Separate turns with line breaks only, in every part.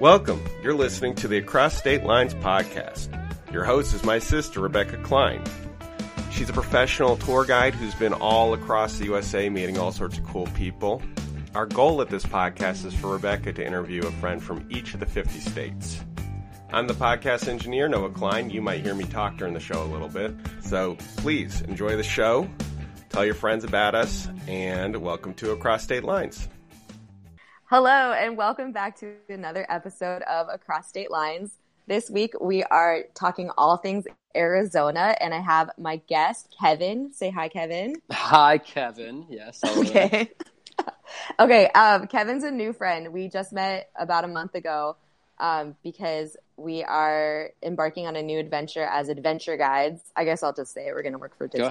Welcome. You're listening to the Across State Lines podcast. Your host is my sister, Rebecca Klein. She's a professional tour guide who's been all across the USA meeting all sorts of cool people. Our goal at this podcast is for Rebecca to interview a friend from each of the 50 states. I'm the podcast engineer, Noah Klein. You might hear me talk during the show a little bit. So please enjoy the show, tell your friends about us, and welcome to Across State Lines.
Hello, and welcome back to another episode of Across State Lines. This week we are talking all things Arizona, and I have my guest, Kevin. Say hi, Kevin.
Hi, Kevin. Yes.
Okay. okay. Um, Kevin's a new friend. We just met about a month ago um, because we are embarking on a new adventure as adventure guides. I guess I'll just say it. We're going to work for Disney.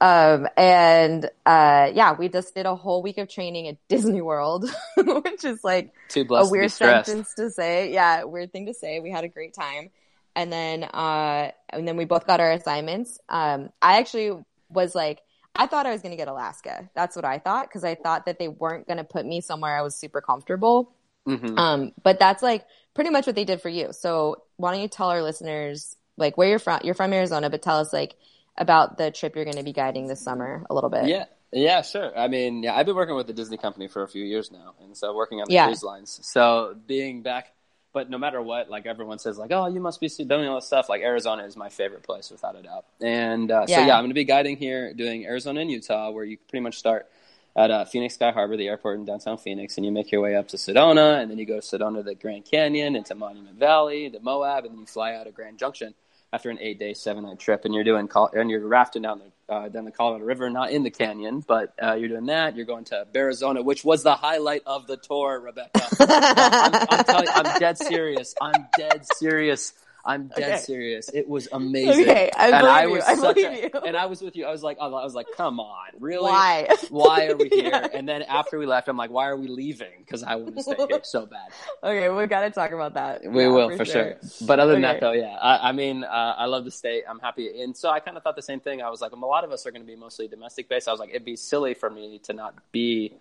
Um, and uh, yeah, we just did a whole week of training at Disney World, which is like a weird sentence to say. Yeah, weird thing to say. We had a great time. And then, uh, and then we both got our assignments. Um, I actually was like, I thought I was going to get Alaska. That's what I thought because I thought that they weren't going to put me somewhere I was super comfortable.
Mhm.
Um, but that's like pretty much what they did for you. So why don't you tell our listeners like where you're from? You're from Arizona, but tell us like about the trip you're going to be guiding this summer a little bit.
Yeah. Yeah, sure. I mean, yeah, I've been working with the Disney company for a few years now, and so working on the
Yeah.
cruise lines. So being back, but no matter what, like everyone says, like, oh, you must be doing all this stuff. Like Arizona is my favorite place without a doubt. And uh, so
Yeah.
yeah, I'm going to be guiding here, doing Arizona and Utah, where you pretty much start at uh, Phoenix Sky Harbor, the airport in downtown Phoenix, and you make your way up to Sedona, and then you go to Sedona to the Grand Canyon, into Monument Valley, to Moab, and then you fly out of Grand Junction after an eight-day, seven-night trip, and you're doing and you're rafting down the uh, down the Colorado River, not in the canyon, but uh, you're doing that. You're going to Arizona, which was the highlight of the tour, Rebecca. I'm, I'm telling I'm dead serious. I'm dead serious. I'm dead
Okay.
serious. It was amazing.
Okay, I
and
believe
I
you.
was
I believe
a-
you.
and I was with you. I was like, I was like, come on, really?
Why?
Why are we here?
Yeah.
And then after we left, I'm like, why are we leaving? Because I want to stay here so bad.
Okay, we got to talk about that.
We
Yeah,
will for sure. But other than that, though, yeah, I, I mean, uh, I love the state. I'm happy, and so I kind of thought the same thing. I was like, um, a lot of us are going to be mostly domestic based. I was like, it'd be silly for me to not be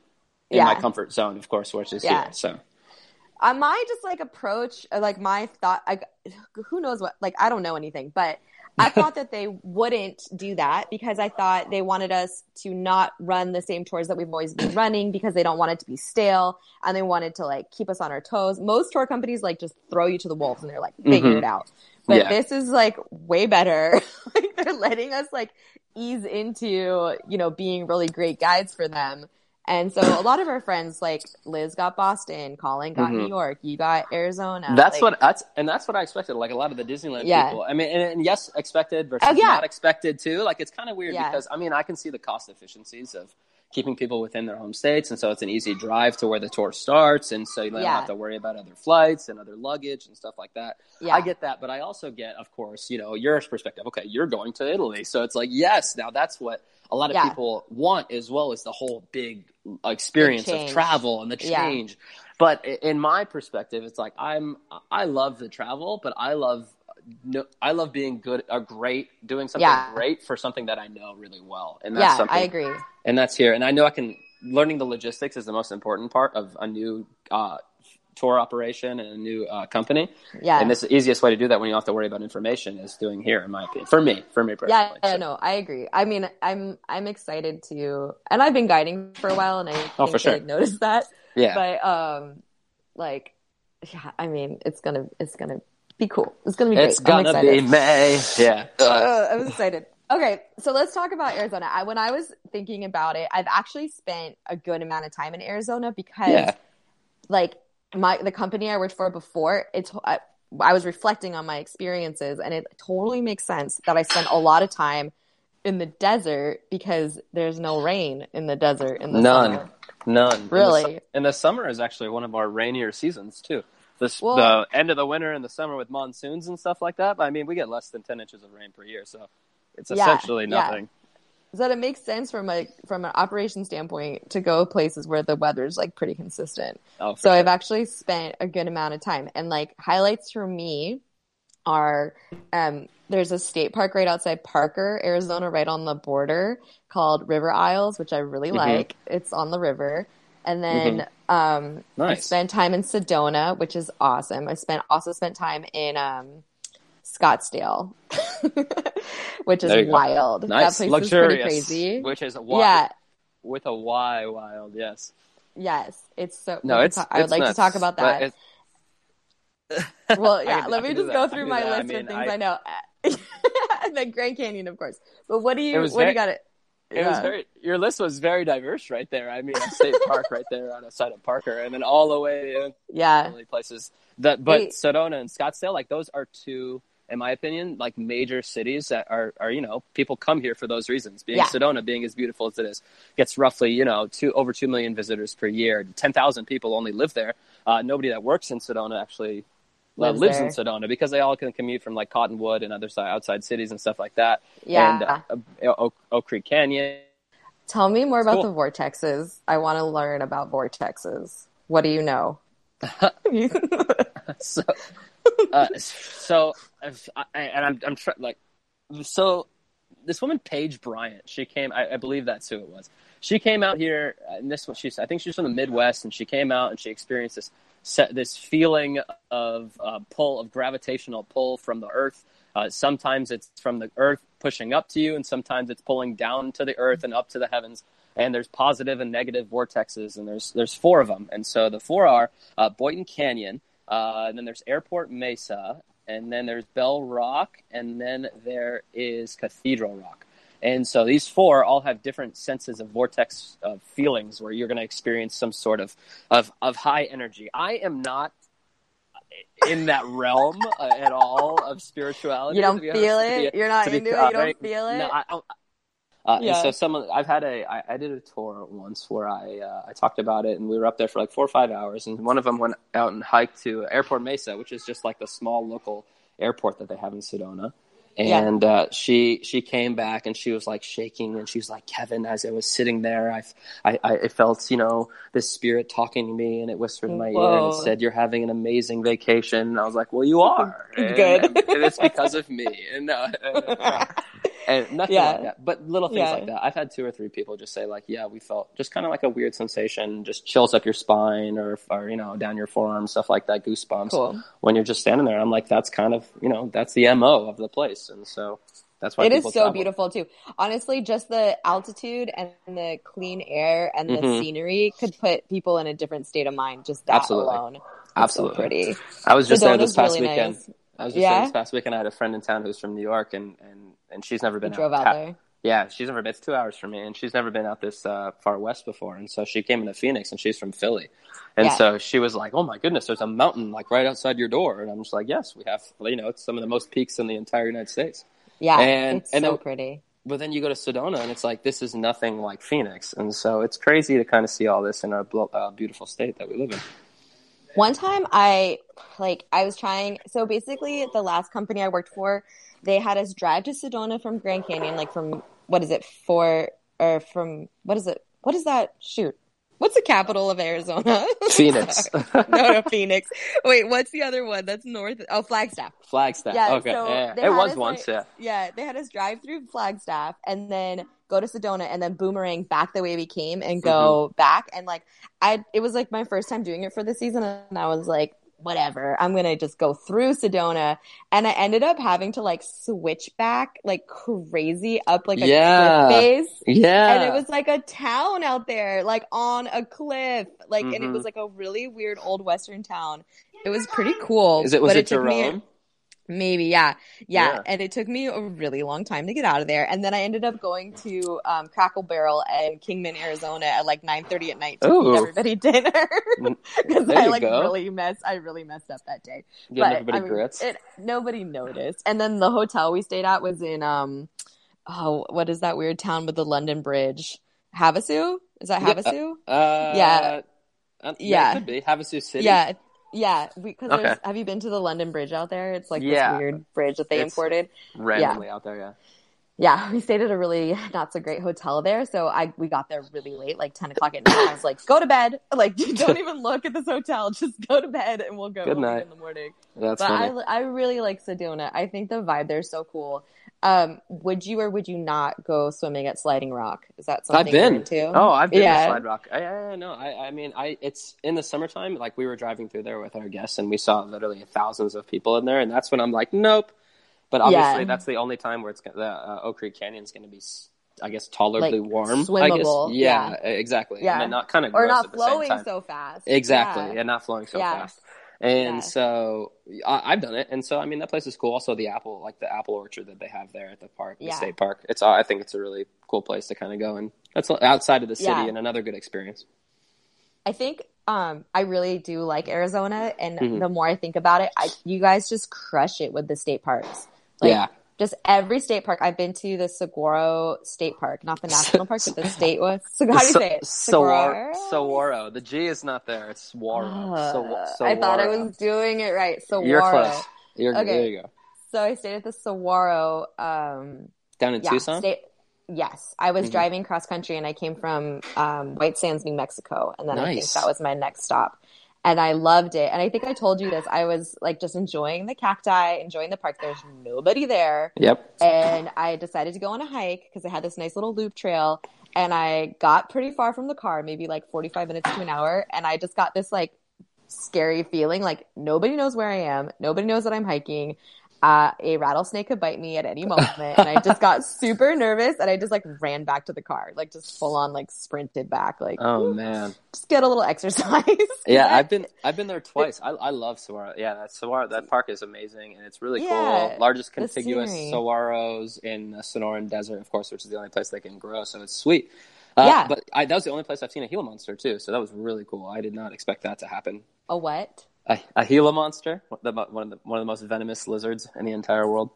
in
Yeah.
my comfort zone, of course, which is
Yeah.
here. So
Uh, my just like approach, uh, like my thought, I, who knows what, like I don't know anything, but I thought that they wouldn't do that because I thought they wanted us to not run the same tours that we've always been running because they don't want it to be stale and they wanted to like keep us on our toes. Most tour companies like just throw you to the wolves and they're like figure
Mhm.
it out. But
Yeah.
this is like way better. like they're letting us like ease into, you know, being really great guides for them. And so a lot of our friends, like Liz got Boston, Colin got
Mhm.
New York, you got Arizona.
that's
like-
what that's and that's what I expected. Like a lot of the Disneyland
Yeah.
people. I mean, and, and yes, expected versus
Oh, yeah.
not expected too. Like it's kind of weird
Yeah.
because I mean, I can see the cost efficiencies of keeping people within their home states, and so it's an easy drive to where the tour starts, and so you don't have to worry about other flights and other luggage and stuff like that.
Yeah.
I get that, but I also get, of course, you know, your perspective. Okay, you're going to Italy, so it's like, yes, now that's what a lot of
Yeah.
people want as well as the whole big experience of travel and the
Yeah.
change. But in my perspective, it's like I'm I love the travel, but I love no, I love being good, a great, doing something
Yeah.
great for something that I know really well, and that's
yeah,
something
I agree.
and that's here. And I know I can learning the logistics is the most important part of a new uh, tour operation and a new uh, company.
Yeah.
And this the easiest way to do that when you don't have to worry about information is doing here, in my opinion. For me, for me personally.
yeah,
So-
no, I agree. I mean, I'm I'm excited to, and I've been guiding for a while, and I
Oh,
think
for sure.
noticed that.
yeah.
But um, like, yeah, I mean, it's gonna it's gonna be cool. It's gonna be great.
it's gonna be May. Yeah.
Ugh, I'm excited. Okay, so let's talk about Arizona. I, when I was thinking about it, I've actually spent a good amount of time in Arizona because,
Yeah.
like, my the company I worked for before, it's I, I was reflecting on my experiences, and it totally makes sense that I spent a lot of time in the desert because there's no rain in the desert in the
None.
summer.
None. And the
Really?
And the, summer is actually one of our rainier seasons too. The,
Well-
the end of the winter and the summer with monsoons and stuff like that. But I mean, we get less than ten inches of rain per year, so it's
Yeah,
essentially nothing.
So that it makes sense from a from an operation standpoint to go places where the weather's like pretty consistent.
Oh,
So
sure.
I've actually spent a good amount of time. And like highlights for me are um, there's a state park right outside Parker, Arizona, right on the border called River Island, which I really
Mhm.
like. It's on the river. and then um, I spent time in Sedona, which is awesome. I spent also spent time in um, Scottsdale, which is
There you go.
wild.
Nice,
That place
luxurious,
is pretty crazy.
which is a wild,
Yeah,
with a Y, wild. Yes.
yes, it's so.
No,
we can
it's.
I would like
nuts,
to talk about that. Well, yeah.
can-
let me just go
I
through my
that. I
list
mean,
of things
I-
I, know. and then Grand Canyon, of course. But what do you? What do you got? It.
It was very. Your list was very diverse right there. I mean, state park right there on the side of Parker, and then all the way in
Yeah.
places. That, but
Wait.
Sedona and Scottsdale, like those are two, in my opinion, like major cities that are, are you know, people come here for those reasons. Being
Yeah.
Sedona, being as beautiful as it is, gets roughly you know two over two million visitors per year. Ten thousand people only live there. Uh, nobody that works in Sedona actually. Uh,
Lives
lives in Sedona because they all can commute from like Cottonwood and other side, outside cities and stuff like that.
Yeah.
And uh, uh, Oak, Oak Creek Canyon,
Tell me more about
Cool.
the vortexes. I want to learn about vortexes. What do you know?
so, uh, so, I, and I'm, I'm try, like, so this woman Page Bryant, she came, I, I believe that's who it was. She came out here, and this one, she's, I think she's from the Midwest, and she came out and she experienced this, set, this feeling of uh, pull, of gravitational pull from the Earth. Uh, sometimes it's from the Earth pushing up to you, and sometimes it's pulling down to the Earth and up to the heavens. And there's positive and negative vortexes, and there's there's four of them. And so the four are uh, Boynton Canyon, uh, and then there's Airport Mesa, and then there's Bell Rock, and then there is Cathedral Rock. And so these four all have different senses of vortex of feelings where you're going to experience some sort of, of, of high energy. I am not in that realm uh, at all of spirituality.
You don't feel
honest,
it.
be-
You're not into it. You don't
very-
feel it.
No, I. Uh,
Yeah.
And so someone I've had a I, I did a tour once where I uh, I talked about it and we were up there for like four or five hours and one of them went out and hiked to Airport Mesa which is just like the small local airport that they have in Sedona
Yeah.
and uh, she she came back and she was like shaking and she was like Kevin as I was sitting there I I, I felt you know this spirit talking to me and it whispered in my ear and it said you're having an amazing vacation and I was like well you are and,
Good.
and it's because of me and uh, and nothing
Yeah.
like that. But little things
Yeah.
like that. I've had two or three people just say like, "Yeah, we felt just kind of like a weird sensation, just chills up your spine or or you know down your forearm, stuff like that, goosebumps."
Cool.
When you're just standing there, I'm like, that's kind of you know that's the mo of the place, and so that's why
It is so
travel.
beautiful too. Honestly, just the altitude and the clean air and the
Mhm.
scenery could put people in a different state of mind. Just that
Absolutely.
alone.
Absolutely.
so pretty.
I was just there this past
really
weekend.
nice.
I was just
Yeah?
there this past weekend. I had a friend in town who's from New York, and and and she's never been
drove
out.
out
ta-
there.
Yeah, she's never been. It's two hours from me, and she's never been out this uh, far west before. And so she came into Phoenix, and she's from Philly, and
Yeah.
so she was like, "Oh my goodness, there's a mountain like right outside your door." And I'm just like, "Yes, we have. You know, it's some of the most peaks in the entire United States."
Yeah,
And-
it's
and
so
then-
pretty.
But then you go to Sedona, and it's like this is nothing like Phoenix, and so it's crazy to kind of see all this in our uh, beautiful state that we live in.
One time I like I was trying so basically the last company I worked for, they had us drive to Sedona from Grand Canyon, like from what is it, for or from what is it? What is that? Shoot. What's the capital of Arizona?
Phoenix,
no, no, Phoenix. Wait, what's the other one? That's north. Oh, Flagstaff.
Flagstaff.
Yeah,
okay,
so
yeah, it was
us,
once.
like-
yeah,
Yeah, they had us drive through Flagstaff and then go to Sedona and then boomerang back the way we came and go
Mm-hmm.
back. And like, I, it was like my first time doing it for the season. And I was like, whatever, I'm going to just go through Sedona. And I ended up having to like switch back like crazy up like a
Yeah.
cliff face.
yeah.
And it was like a town out there, like on a cliff, like, and it
Mhm.
was like a really weird old Western town. It was pretty cool.
Is it was
but
it,
took me-
Jerome?
Maybe, yeah. yeah.
Yeah.
And it took me a really long time to get out of there. And then I ended up going to um, Cracker Barrel in Kingman, Arizona at like 9.30 at night to
Ooh.
feed everybody dinner.
Mm,
Because I like
go.
really messed, I really messed up that day.
Giving everybody
I mean,
grits.
It, nobody noticed. And then the hotel we stayed at was in, um, oh, what is that weird town with the London Bridge? Havasu? Is that
Yeah,
Havasu?
Uh,
Yeah.
uh,
Yeah.
it could be Havasu City.
Yeah. Yeah, because
Okay.
have you been to the London Bridge out there? It's like
Yeah.
this weird bridge that they
It's-
imported.
randomly out there. Yeah,
yeah, we stayed at a really not so great hotel there. So I we got there really late, like ten o'clock at night. I was like, "Go to bed! Like, don't even look at this hotel. Just go to bed, and we'll go
Good night.
in the morning."
that's
but
funny.
I I really like Sedona. I think the vibe there is so cool. Um, would you or would you not go swimming at Sliding Rock? Is that something
I've been.
you're?
Oh, I've been
Yeah.
to Slide Rock. I, I no, I, I mean, I it's in the summertime. Like we were driving through there with our guests, and we saw literally thousands of people in there, and that's when I'm like, nope. But obviously,
Yeah.
that's the only time where it's gonna- the uh, Oak Creek Canyon is going to be, I guess, tolerably
Like,
warm. I guess.
swimmable,
Yeah,
yeah.
exactly.
Yeah.
and not kind of
or not
at the same
flowing so fast.
Exactly,
Yeah.
and not flowing so
Yeah.
fast. And
Yeah.
so I, I've done it, and so I mean that place is cool. Also, the apple, like the apple orchard that they have there at the park, the
Yeah.
state park. It's I think it's a really cool place to kind of go, and that's outside of the city,
Yeah.
and another good experience.
I think um, I really do like Arizona, and
Mhm.
the more I think about it, I, you guys just crush it with the state parks. Like,
yeah,
just every state park. I've been to the Saguaro State Park, not the national park, but the state one. So how do you say it?
Saguaro. Saguaro. The G is not there. It's Saguaro.
Uh,
Sa-
I thought I was doing it right. Saguaro.
You're close. You're,
Okay.
There you go.
So I stayed at the Saguaro. Um,
Down in
yeah,
Tucson.
state- yes, I was
Mhm.
driving cross country, and I came from um, White Sands, New Mexico, and then I think that was my next stop. And I loved it. And I think I told you this. I was like just enjoying the cacti, enjoying the park. There's nobody there.
Yep.
and I decided to go on a hike because I had this nice little loop trail and I got pretty far from the car, maybe like 45 minutes to an hour. And I just got this like scary feeling like nobody knows where I am. Nobody knows that I'm hiking. Uh, a rattlesnake could bite me at any moment. and I just got super nervous and I just like ran back to the car, like just full on like sprinted back, like
Oh man.
just get a little exercise.
Yeah, I've been I've been there twice. I I love Saguaro. Yeah, that Saguaro that park is amazing and it's really
Yeah,
cool. Largest contiguous saguaros in the Sonoran Desert, of course, which is the only place they can grow. So it's sweet. Uh,
Yeah.
but I, that was the only place I've seen a Gila monster too. So that was really cool. I did not expect that to happen.
a what?
A, a Gila monster, the, one of the one of the most venomous lizards in the entire world.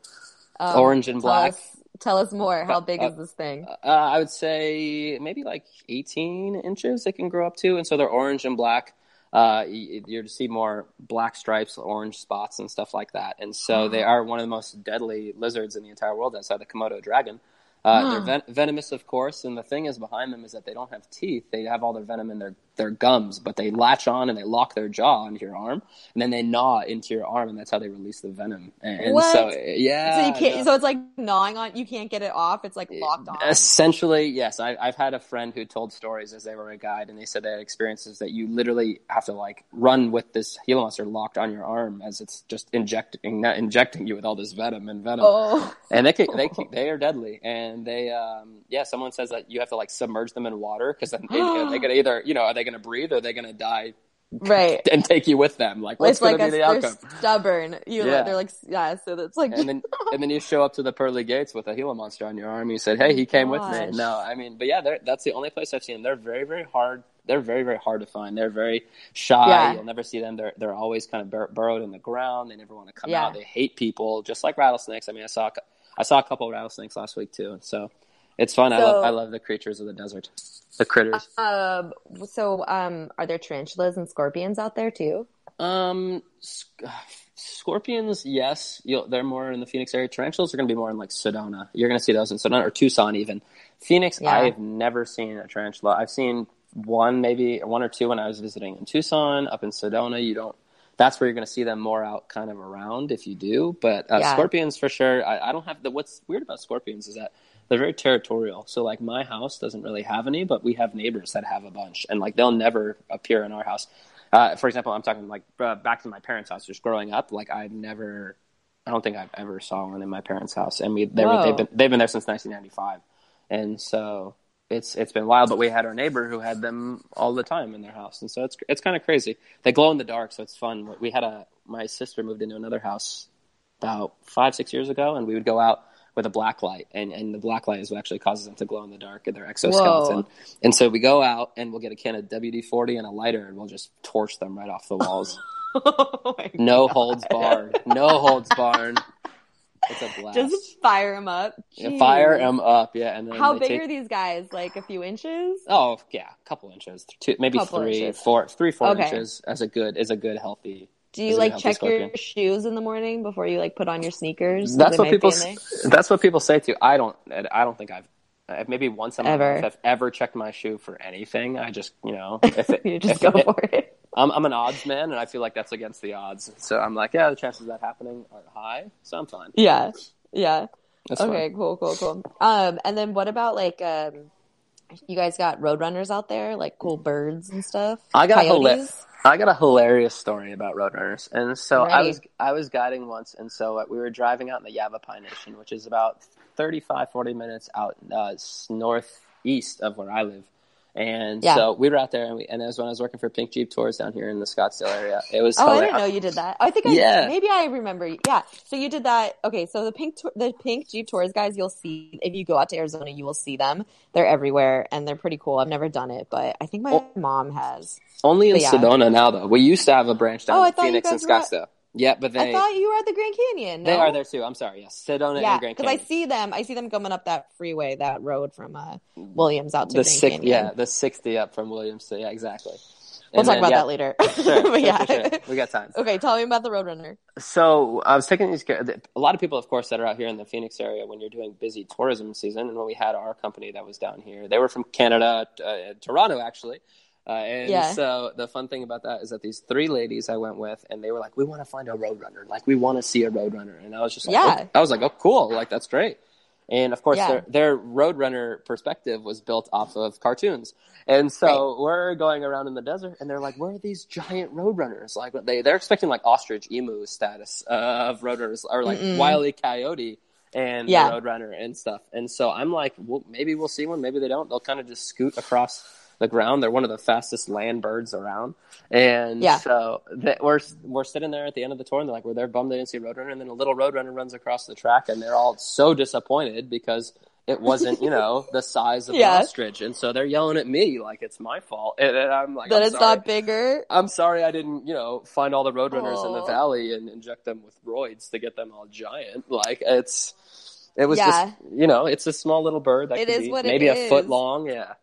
Um,
Orange and black.
us- Tell us more. How big
Uh,
is this thing?
Uh, I would say maybe like 18 inches they can grow up to, and so they're orange and black. Uh, y- you're to see more black stripes, orange spots, and stuff like that. And so they are one of the most deadly lizards in the entire world outside the Komodo dragon. Uh, they're ven- venomous, of course, and the thing is behind them is that they don't have teeth. They have all their venom in their, their gums, but they latch on and they lock their jaw into your arm, and then they gnaw into your arm, and that's how they release the venom. And,
What?
so, yeah.
So you can't. So it's like gnawing on. You can't get it off. It's like locked on.
Essentially, yes. I, I've had a friend who told stories as they were a guide, and they said they had experiences that you literally have to like run with this Gila monster locked on your arm as it's just injecting injecting you with all this venom and venom.
Oh,
And they can, they can, they are deadly, and they um yeah. Someone says that you have to like submerge them in water because then they, they're gonna either you know are they gonna breathe or are they gonna die
right.
and take you with them? Like what's
it's like
gonna
a,
be the
they're
outcome?
stubborn. You
Yeah.
they're like yeah. So that's like
and then and then you show up to the pearly gates with a Gila monster on your arm. And you said, "Hey, he oh came with me." No, I mean, but yeah, that's the only place I've seen them. They're very, very hard. They're very, very hard to find. They're very shy.
Yeah.
You'll never see them. They're they're always kind of bur- burrowed in the ground. They never want to come
Yeah.
out. They hate people, just like rattlesnakes. I mean, I saw I saw a couple of rattlesnakes last week too. So it's fun. I love I love the creatures of the desert, the critters.
um. So um, are there tarantulas and scorpions out there too?
Um, sc- scorpions, yes, You'll, they're more in the Phoenix area. Tarantulas are going to be more in like Sedona. You're going to see those in Sedona or Tucson, even. Phoenix,
Yeah.
I've never seen a tarantula. I've seen one, maybe one or two when I was visiting in Tucson. Up in Sedona, you don't. That's where you're going to see them more out, kind of around, if you do. But uh,
Yeah.
scorpions, for sure. I, I don't have the. What's weird about scorpions is that they're very territorial. So like my house doesn't really have any, but we have neighbors that have a bunch, and like they'll never appear in our house. Uh, for example, I'm talking like uh, back to my parents' house. Just growing up, like I've never, I don't think I've ever saw one in my parents' house, and we they were, they've been they've been there since 1995, and so it's it's been wild. But we had our neighbor who had them all the time in their house, and so it's it's kind of crazy. They glow in the dark, so it's fun. We had a my sister moved into another house about five six years ago, and we would go out with a black light, and, and the black light is what actually causes them to glow in the dark in their exoskeleton.
Whoa.
And so we go out and we'll get a can of WD forty and a lighter, and we'll just torch them right off the walls.
oh
no
God.
holds barred. No holds barred. It's a blast.
Just fire them up.
Yeah, fire them up, yeah. And then
How big
take-
are these guys? Like a few inches?
Oh yeah, a couple inches, two, maybe
Couple
three,
inches.
four, three, four
Okay.
inches as a good is a good healthy.
Do you like check your shoes in the morning before you like put on your sneakers?
That's what people.
be in there?
s- That's what people say too. I don't. I don't think I've. Maybe once in my
Ever.
life I've ever checked my shoe for anything. I just, you know, if it,
You just go
it-
for it.
I'm, I'm an odds man, and I feel like that's against the odds. So I'm like, yeah, the chances of that happening are high, so I'm fine.
Yeah, yeah.
That's
okay,
fine.
cool, cool, cool. Um, and then what about like um, you guys got roadrunners out there, like cool birds and stuff?
I got
coyotes.
I got a hilarious story about roadrunners, and so I was I was guiding once, and so we were driving out in the Yavapai Nation, which is about 35, 40 minutes out uh, northeast of where I live, and
Yeah.
so we were out there, and, we, and that was when I was working for Pink Jeep Tours down here in the Scottsdale area. It was
Oh, I didn't know you did that. I think I
Yeah.
maybe I remember. Yeah, so you did that. Okay, so the pink the pink Jeep tours guys, you'll see if you go out to Arizona, you will see them. They're everywhere and they're pretty cool. I've never done it, but I think my
Oh.
mom has.
Only in
yeah.
Sedona now, though. We used to have a branch down
Oh,
in Phoenix and
were at-
Scottsdale. Yeah, but they
I thought you were at the Grand Canyon.
they
no?
are there too. I'm sorry. Yes, Sedona
Yeah,
and Grand Canyon.
because I see them. I see them coming up that freeway, that road from uh, Williams out to
the
Grand
six,
Canyon.
yeah, the sixty up from Williams to yeah, exactly.
we'll
And
talk
then,
about
yeah,
that later.
Sure,
yeah.
sure, sure. we got time.
okay, tell me about the Roadrunner.
So I was taking these. A lot of people, of course, that are out here in the Phoenix area when you're doing busy tourism season, and when we had our company that was down here, they were from Canada, uh, Toronto, actually. Uh, and
Yeah.
so the fun thing about that is that these three ladies I went with, and they were like, "We want to find a roadrunner. Like, we want to see a roadrunner." And I was just like,
Yeah.
oh. I was like, "Oh, cool! Like, that's great." And of course,
Yeah.
their their roadrunner perspective was built off of cartoons. And so we're going around in the desert, and they're like, "Where are these giant roadrunners?" Like they they're expecting like ostrich emu status uh, of roadrunners, or like
Mm-mm.
wily coyote and
Yeah.
roadrunner and stuff. And so I'm like, well, maybe we'll see one, maybe they don't. They'll kind of just scoot across the ground. They're one of the fastest land birds around. And
Yeah.
so that we're we're sitting there at the end of the tour, and they're like, "We're there, bummed they didn't see a roadrunner." And then a little roadrunner runs across the track, and they're all so disappointed because it wasn't, you know, the size of
Yeah.
an ostrich, and so they're yelling at me like it's my fault, and, and I'm like,
that
I'm
it's
sorry.
not bigger.
I'm sorry I didn't, you know, find all the roadrunners in the valley and inject them with roids to get them all giant. Like it's, it was
Yeah.
just, you know, it's a small little bird that
It
could
is
be
what it
maybe a foot long. Yeah,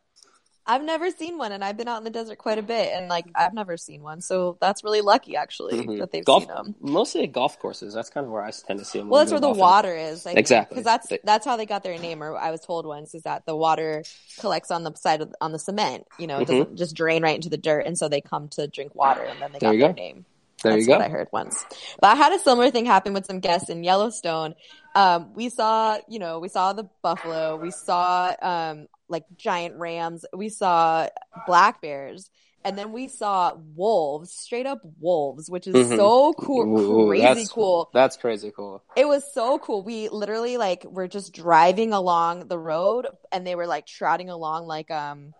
I've never seen one, and I've been out in the desert quite a bit, and like I've never seen one, so that's really lucky actually
Mhm.
that they've
golf,
seen them.
mostly at golf courses. That's kind of where I tend to see them.
Well, that's where the water is. Like,
Exactly.
because that's
They-
that's how they got their name. Or I was told once is that the water collects on the side of on the cement. You know, it
Mhm.
doesn't just drain right into the dirt, and so they come to drink water, and then they
There
got their
go.
name.
There
That's
you go.
what I heard once. But I had a similar thing happen with some guests in Yellowstone. Um, we saw, you know, we saw the buffalo, we saw um, like giant rams, we saw black bears, and then we saw wolves, straight up wolves, which is
Mhm.
so cool,
Ooh,
crazy
that's-
cool.
That's crazy cool.
It was so cool. We literally like were just driving along the road, and they were like trotting along like um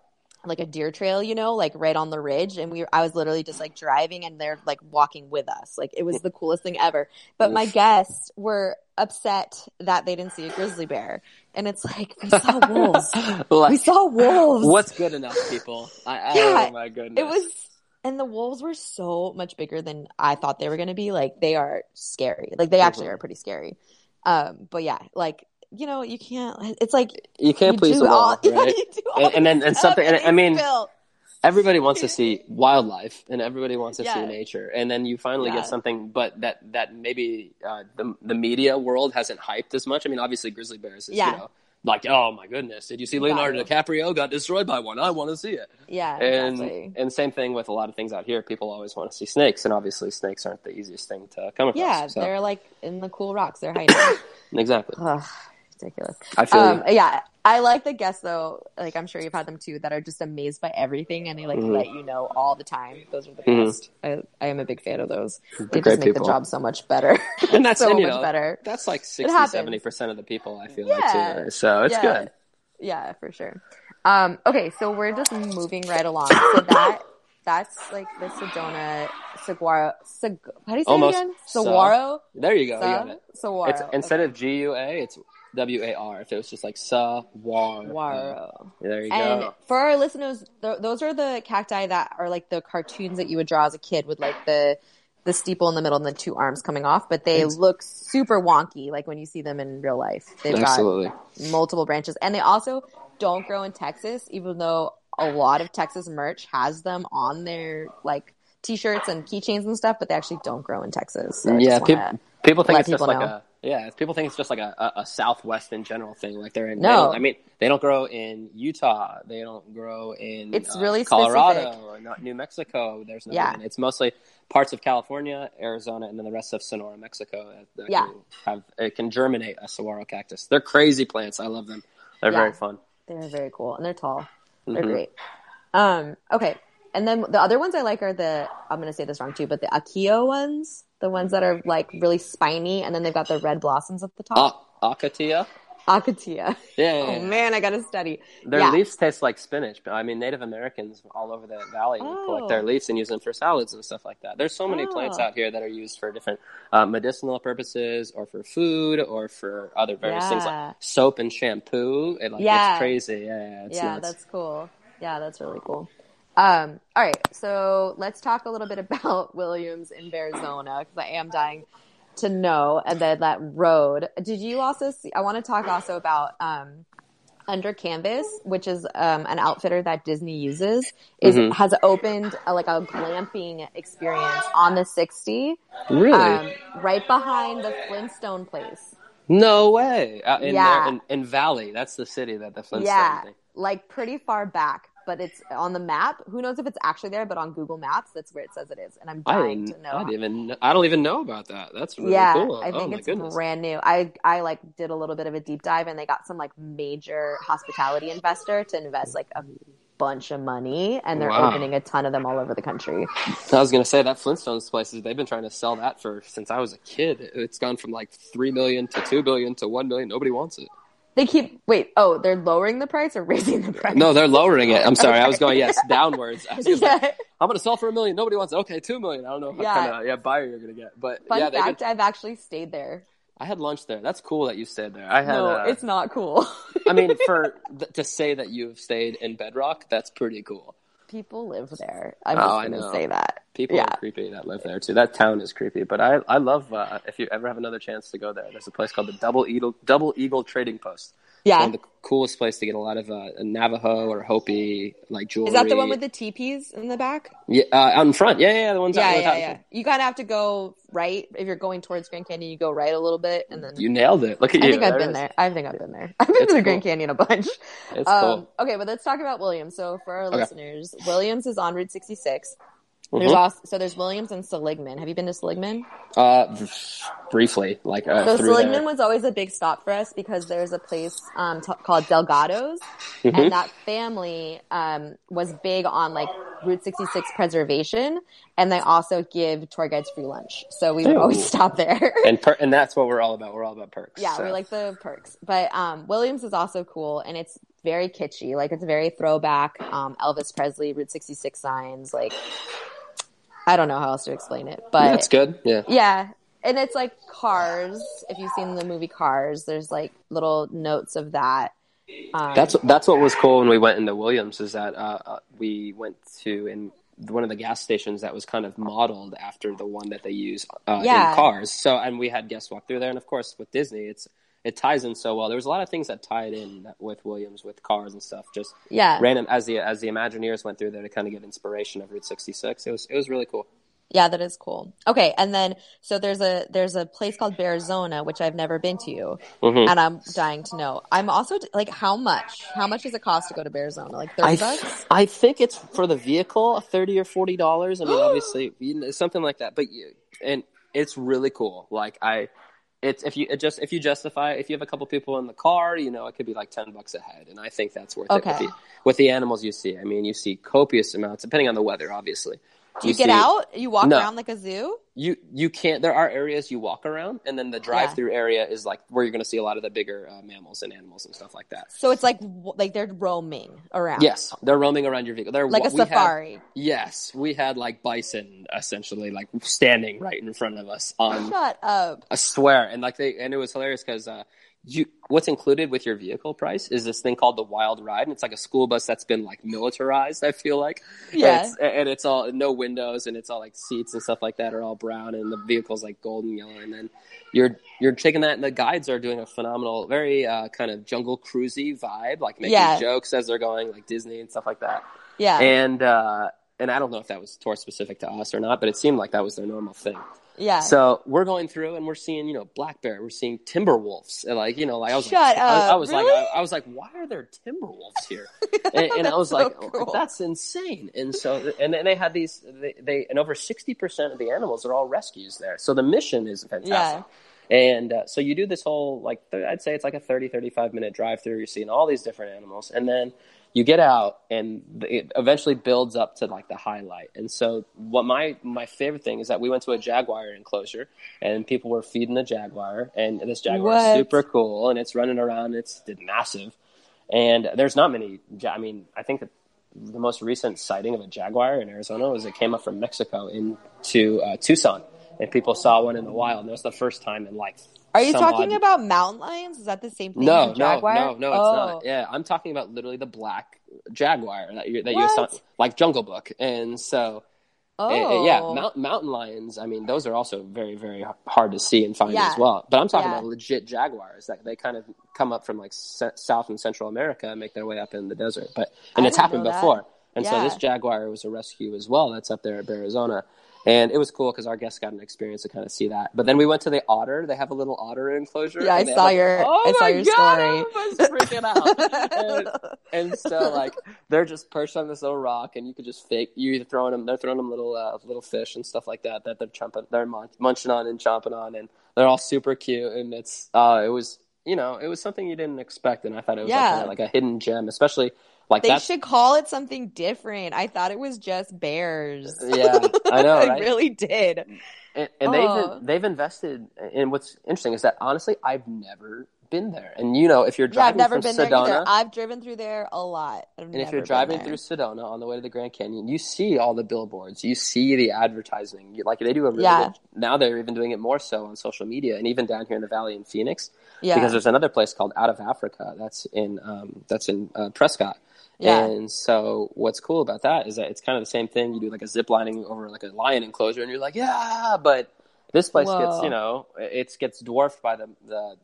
like a deer trail, you know, like right on the ridge. And we, I was literally just like driving, and they're like walking with us. Like it was the coolest thing ever. But my guests were upset that they didn't see a grizzly bear, and it's like we saw wolves.
Like,
we saw wolves.
What's good enough, people? I,
Yeah,
oh my goodness.
It was, and the wolves were so much bigger than I thought they were going to be. Like they are scary. Like they actually
Mhm.
are pretty scary. Um, but yeah, like you know, you can't. It's like
you can't
you
please
do
all,
all- yeah, you do all
And- and then- and something- and I mean, everybody wants to see wildlife and everybody wants to
Yeah.
see nature and then you finally
Yeah.
get something but that that maybe uh, the the media world hasn't hyped as much i mean obviously grizzly bears is
Yeah.
you know like oh my goodness did you see leonardo DiCaprio got destroyed by one i want to see it
yeah,
and
exactly.
and same thing with a lot of things out here people always want to see snakes and obviously snakes aren't the easiest thing to come across
Yeah,
so,
they're like in the cool rocks. They're hiding.
exactly
ridiculous.
i feel
Um,
you.
yeah, I like the guests though. Like I'm sure you've had them too that are just amazed by everything and they like
Mhm.
let you know all the time. Those are the
Mhm.
best. I, I am a big fan of those.
They're
They just make
people.
the job so much better.
and that's
so
and,
much
know,
better.
that's like 60, 70 percent of the people i feel
Yeah.
like too so it's
Yeah.
good
Yeah, for sure. Um, okay, so we're just moving right along. So that that's like the Sedona Saguaro. Sag, how do you say
Almost.
it again?
Sa-
Saguaro.
there you go you got
Sa-
it
Saguaro.
It's instead of G U A, it's W A R. If it was just like sa war.
Saguaro.
There you go.
And
go.
for our listeners, th- those are the cacti that are like the cartoons that you would draw as a kid with like the the steeple in the middle and the two arms coming off, but they
Ex-
look super wonky like when you see them in real life. They've
Absolutely.
got multiple branches and they also don't grow in Texas even though a lot of Texas merch has them on their like t-shirts and keychains and stuff, but they actually don't grow in Texas. So
yeah,
just
people think it's just
people
like
know.
a Yeah, people think it's just like a, a, Southwest in general thing. Like they're in.
No.
they I mean, they don't grow in Utah. They don't grow in.
It's
uh,
really
Colorado
specific.
or not New Mexico. There's no.
Yeah.
one. It's mostly parts of California, Arizona, and then the rest of Sonora, Mexico. That, that
Yeah.
can have it can germinate a saguaro cactus. They're crazy plants. I love them. They're
Yeah.
very fun.
They're very cool and they're tall. They're
Mhm.
great. Um, okay. And then the other ones I like are the I'm gonna say this wrong too, but the Akio ones, the ones that are like really spiny, and then they've got the red blossoms at the top.
Ah, Acacia.
Akatia.
Yeah, yeah,
Oh man, I gotta study.
Their
yeah.
leaves taste like spinach, but I mean, Native Americans all over the valley would collect
Oh.
their leaves and use them for salads and stuff like that. There's so many plants
Oh.
out here that are used for different uh, medicinal purposes, or for food, or for other various things like soap and shampoo. It, like,
Yeah.
it's crazy. Yeah, yeah, it's
yeah, that's cool. Yeah, that's really cool. Um, all right, so let's talk a little bit about Williams in Arizona because I am dying to know. And then that road. Did you also see? I want to talk also about um, Under Canvas, which is um, an outfitter that Disney uses. Is
Mhm.
has opened a, like a glamping experience on the 60,
really
um, right behind the Flintstone place.
no way. Uh, in,
Yeah.
there, in, in Valley, that's the city that the Flintstone.
yeah,
thing.
like pretty far back, but it's on the map. Who knows if it's actually there? But on Google Maps, that's where it says it is, and I'm dying
didn't.
to know.
I even. I don't even know about that. That's really
yeah,
cool.
I
oh
think
my
it's
goodness.
brand new. I I like did a little bit of a deep dive, and they got some like major hospitality investor to invest like a bunch of money, and they're
Wow.
opening a ton of them all over the country.
I was gonna say that Flintstones places they've been trying to sell that for since I was a kid. It's gone from like three million to two billion to one million. Nobody wants it.
They keep wait. Oh, they're lowering the price or raising the price?
No, they're lowering it. I'm sorry, I was going yes downwards. I was gonna say,
yeah.
I'm gonna sell for a million. Nobody wants it. Okay, two million. I don't know what
Yeah.
kind of yeah buyer you're gonna get, but
Fun
yeah,
fact:
been,
I've actually stayed there.
I had lunch there. That's cool that you stayed there. I had.
no,
uh,
it's not cool.
I mean, for th- to say that you've stayed in Bedrock, that's pretty cool.
People live there. I'm
Oh,
just gonna say that.
People
Yeah.
are creepy that live there too. That town is creepy, but I I love uh, if you ever have another chance to go there. There's a place called the Double Eagle Double Eagle Trading Post.
Yeah.
one of the coolest place to get a lot of uh, Navajo or Hopi like jewelry.
Is that the one with the teepees in the back?
yeah uh, out in front? Yeah, yeah, the ones
Yeah,
out,
yeah, yeah. You kind of have to go right if you're going towards Grand Canyon. You go right a little bit, and then
You nailed it. Look at
I
you.
think I've been
is.
there. I think I've been there. I've been
It's
to the Grand. Canyon a bunch.
It's
Um,
cool.
okay, but let's talk about Williams. So for our
Okay.
listeners, Williams is on Route 66. There's
Mhm.
also so there's Williams and Seligman. Have you been to Seligman?
Uh, briefly, like uh,
So Seligman
there.
was always a big stop for us because there's a place um, t- called Delgado's,
Mhm.
and that family um, was big on like Route 66 preservation, and they also give tour guides free lunch. So we would always stop there.
and per- and that's what we're all about. We're all about perks.
yeah,
so.
we like the perks. But um, Williams is also cool, and it's very kitschy. Like it's very throwback um, Elvis Presley Route 66 signs. Like I don't know how else to explain it, but
Yeah, good. Yeah.
yeah, and it's like Cars. If you've seen the movie Cars, there's like little notes of that. Um,
That's that's what was cool when we went into Williams is that uh, uh, we went to in one of the gas stations that was kind of modeled after the one that they use uh,
Yeah.
in cars. So and we had guests walk through there, and of course with Disney, it's it ties in so well. There was a lot of things that tied in with Williams with cars and stuff. Just
yeah,
random as the as the Imagineers went through there to kind of get inspiration of Route 66. It was it was really cool.
yeah, that is cool. Okay, and then so there's a there's a place called Bearzona, which I've never been to,
Mhm.
and I'm dying to know. I'm also like, how much? How much does it cost to go to Bearzona? Like thirty
I,
bucks?
I think it's for the vehicle, thirty or forty dollars. I mean, obviously, something like that. But you, and it's really cool. Like I, it's if you it just if you justify if you have a couple people in the car, you know, it could be like ten bucks a head, and I think that's worth
Okay.
it with the, with the animals you see. I mean, you see copious amounts, depending on the weather, obviously.
Do you, get
see-
out? You walk
No.
around like a zoo?
You you can't. There are areas you walk around, and then the drive-through area is like where you're going to see a lot of the bigger uh, mammals and animals and stuff like that.
So it's like like they're roaming around.
Yes, they're roaming around your vehicle. They're
like a safari.
Yes, we had like bison essentially like standing right in front of us on
Shut up.
I swear, and like they and it was hilarious because uh, you what's included with your vehicle price is this thing called the Wild Ride, and it's like a school bus that's been like militarized. I feel like
Yeah.
and it's, and it's all no windows, and it's all like seats and stuff like that are all brown, and the vehicle's like golden yellow, and then you're you're taking that, and the guides are doing a phenomenal, very uh, kind of jungle cruisy vibe, like making
Yeah.
jokes as they're going, like Disney and stuff like that
Yeah.
and uh, and I don't know if that was tour specific to us or not, but it seemed like that was their normal thing.
Yeah.
So we're going through and we're seeing, you know, black bear. We're seeing timber wolves. And like, you know, like I was
Shut
like, I, I
up.
was like, I, I was like, why are there timber wolves here? and, and I was
That's
like,
so
oh, that's insane. And so, and then they had these, they, they and over sixty percent of the animals are all rescues there. So the mission is fantastic. Yeah. And uh, so you do this whole like th- I'd say it's like a 30 35 minute drive through. You're seeing all these different animals, and then you get out, and it eventually builds up to like the highlight. And so what my my favorite thing is that we went to a jaguar enclosure, and people were feeding the jaguar, and this jaguar
What?
is super cool, and it's running around. It's massive, and there's not many. I mean, I think that the most recent sighting of a jaguar in Arizona was it came up from Mexico into uh, Tucson, and people saw one in the wild. And it was the first time in like.
Are you talking
odd-
about mountain lions? Is that the same thing?
No,
as
no,
jaguar?
no, no, it's
oh.
not. Yeah, I'm talking about literally the black jaguar that you that you saw, like Jungle Book, and so.
Oh,
yeah, mount, mountain lions. I mean, those are also very, very hard to see and find
Yeah.
as well. But I'm talking
Yeah.
about legit jaguars that they kind of come up from like S- South and Central America and make their way up in the desert. But and
I
it's happened before. And so this jaguar was a rescue as well. That's up there at Arizona. And it was cool because our guests got an experience to kind of see that. But then we went to the otter. They have a little otter enclosure.
Yeah, I
and they have,
saw
like-
your-
Oh
I saw
my
your
God,
story.
I was freaking out. and, and so like they're just perched on this little rock, and you could just fake. You throwing them, they're throwing them little uh, little fish and stuff like that that they're chomping, they're mun- munching on and chomping on, and they're all super cute. And it's uh, it was you know it was something you didn't expect, and I thought it was
Yeah.
like, kinda like a hidden gem, especially like
They should call it something different. I thought it was just bears.
yeah I know
I
right.
really did.
and, and
Oh.
they've they've invested. And what's interesting is that honestly, I've never been there. And you know, if you're
Yeah, I've
driving
never
from
been
Sedona.
I've driven through there a lot. I've
and if you're driving through Sedona on the way to the Grand Canyon, you see all the billboards, you see the advertising. You, like they do a really
Yeah.
good, now they're even doing it more so on social media, and even down here in the valley in Phoenix,
yeah,
because there's another place called Out of Africa that's in um, that's in uh, Prescott.
Yeah.
And so what's cool about that is that it's kind of the same thing. You do like a zip lining over like a lion enclosure and you're like, yeah, but this place
Whoa.
gets, you know, it gets dwarfed by the, the,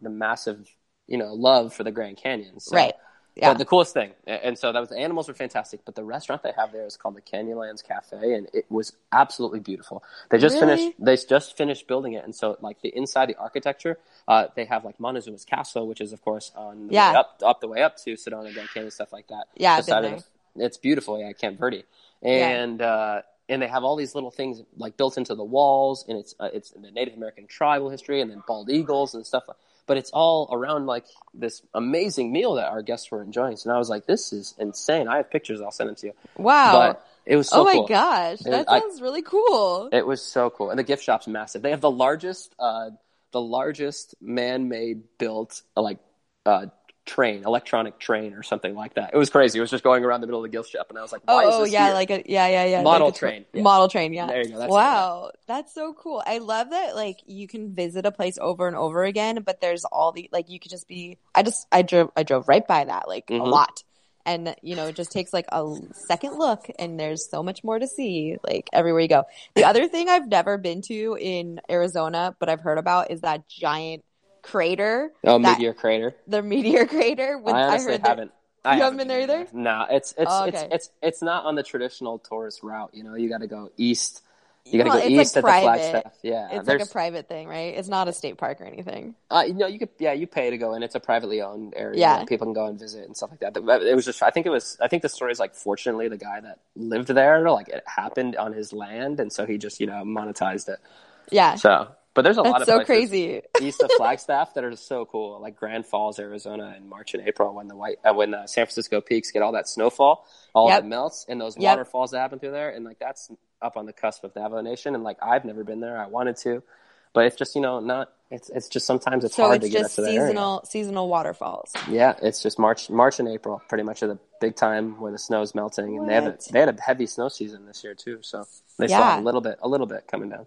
the massive, you know, love for the Grand Canyon. So,
right. Yeah,
But the coolest thing, and so that was the animals were fantastic, but the restaurant they have there is called the Canyonlands Cafe, and it was absolutely beautiful. They just
Really?
finished, they just finished building it, and so like the inside, the architecture, uh, they have like Montezuma's Castle, which is of course on the
Yeah.
way up, up the way up to Sedona, Grand Canyon, stuff like that.
Yeah,
Beside
been
it, It's beautiful, yeah, Camp Verde, and uh, and they have all these little things like built into the walls, and it's uh, it's the Native American tribal history, and then bald eagles and stuff. like But it's all around like this amazing meal that our guests were enjoying. So I was like, "This is insane." I have pictures. I'll send them to you.
wow.
But it was so cool.
oh my
cool.
gosh,
It-
that
I-
sounds really cool.
It was so cool, and the gift shop's massive. They have the largest, uh, the largest man-made built uh, like uh, train, electronic train, or something like that. It was crazy. It was just going around the middle of the gift shop, and I was like,
Oh,
"Why
oh
is this
yeah,
here?
like a yeah, yeah, yeah.
Model
like a tr-
train, yeah.
Model train, yeah.
There you go. That's
wow, that's so cool. I love that like you can visit a place over and over again, but there's all the like you could just be. I just I drove I drove right by that like a
Mhm.
lot, and you know it just takes like a second look, and there's so much more to see like everywhere you go. The other thing I've never been to in Arizona, but I've heard about is that giant crater,
Oh,
that-
meteor crater.
the meteor crater. With,
I honestly
heard that-
haven't. I
You
haven't
been there either?
No, it's it's
Oh,
it's
okay.
it's it's not on the traditional tourist route. You know, you got to go east. You got to
Well,
go
it's, like,
east at the. Flagstaff. Yeah,
It's like a private thing, right? It's not a state park or anything.
Uh, you know, you could, yeah, you pay to go in. It's a privately owned area.
Yeah.
people can go and visit and stuff like that. But It was just, I think it was, I think the story is like, fortunately, the guy that lived there, like, it happened on his land, and so he just, you know, monetized it.
Yeah,
So, but there's a lot
that's
of
so
places
crazy.
east of Flagstaff that are so cool, like Grand Falls, Arizona, in March and April when the white, uh, when the San Francisco peaks get all that snowfall, all
Yep.
that melts, and those
Yep.
waterfalls that happen through there, and like that's up on the cusp of Navajo Nation, and like I've never been there, I wanted to, but it's just you know not, it's it's just sometimes it's
so
hard
it's
to get
just
up to the area.
seasonal seasonal waterfalls.
Yeah, it's just March, March and April, pretty much are the big time where the snow is melting, and they had a, they had a heavy snow season this year too, so they
Yeah.
saw a little bit, a little bit coming down.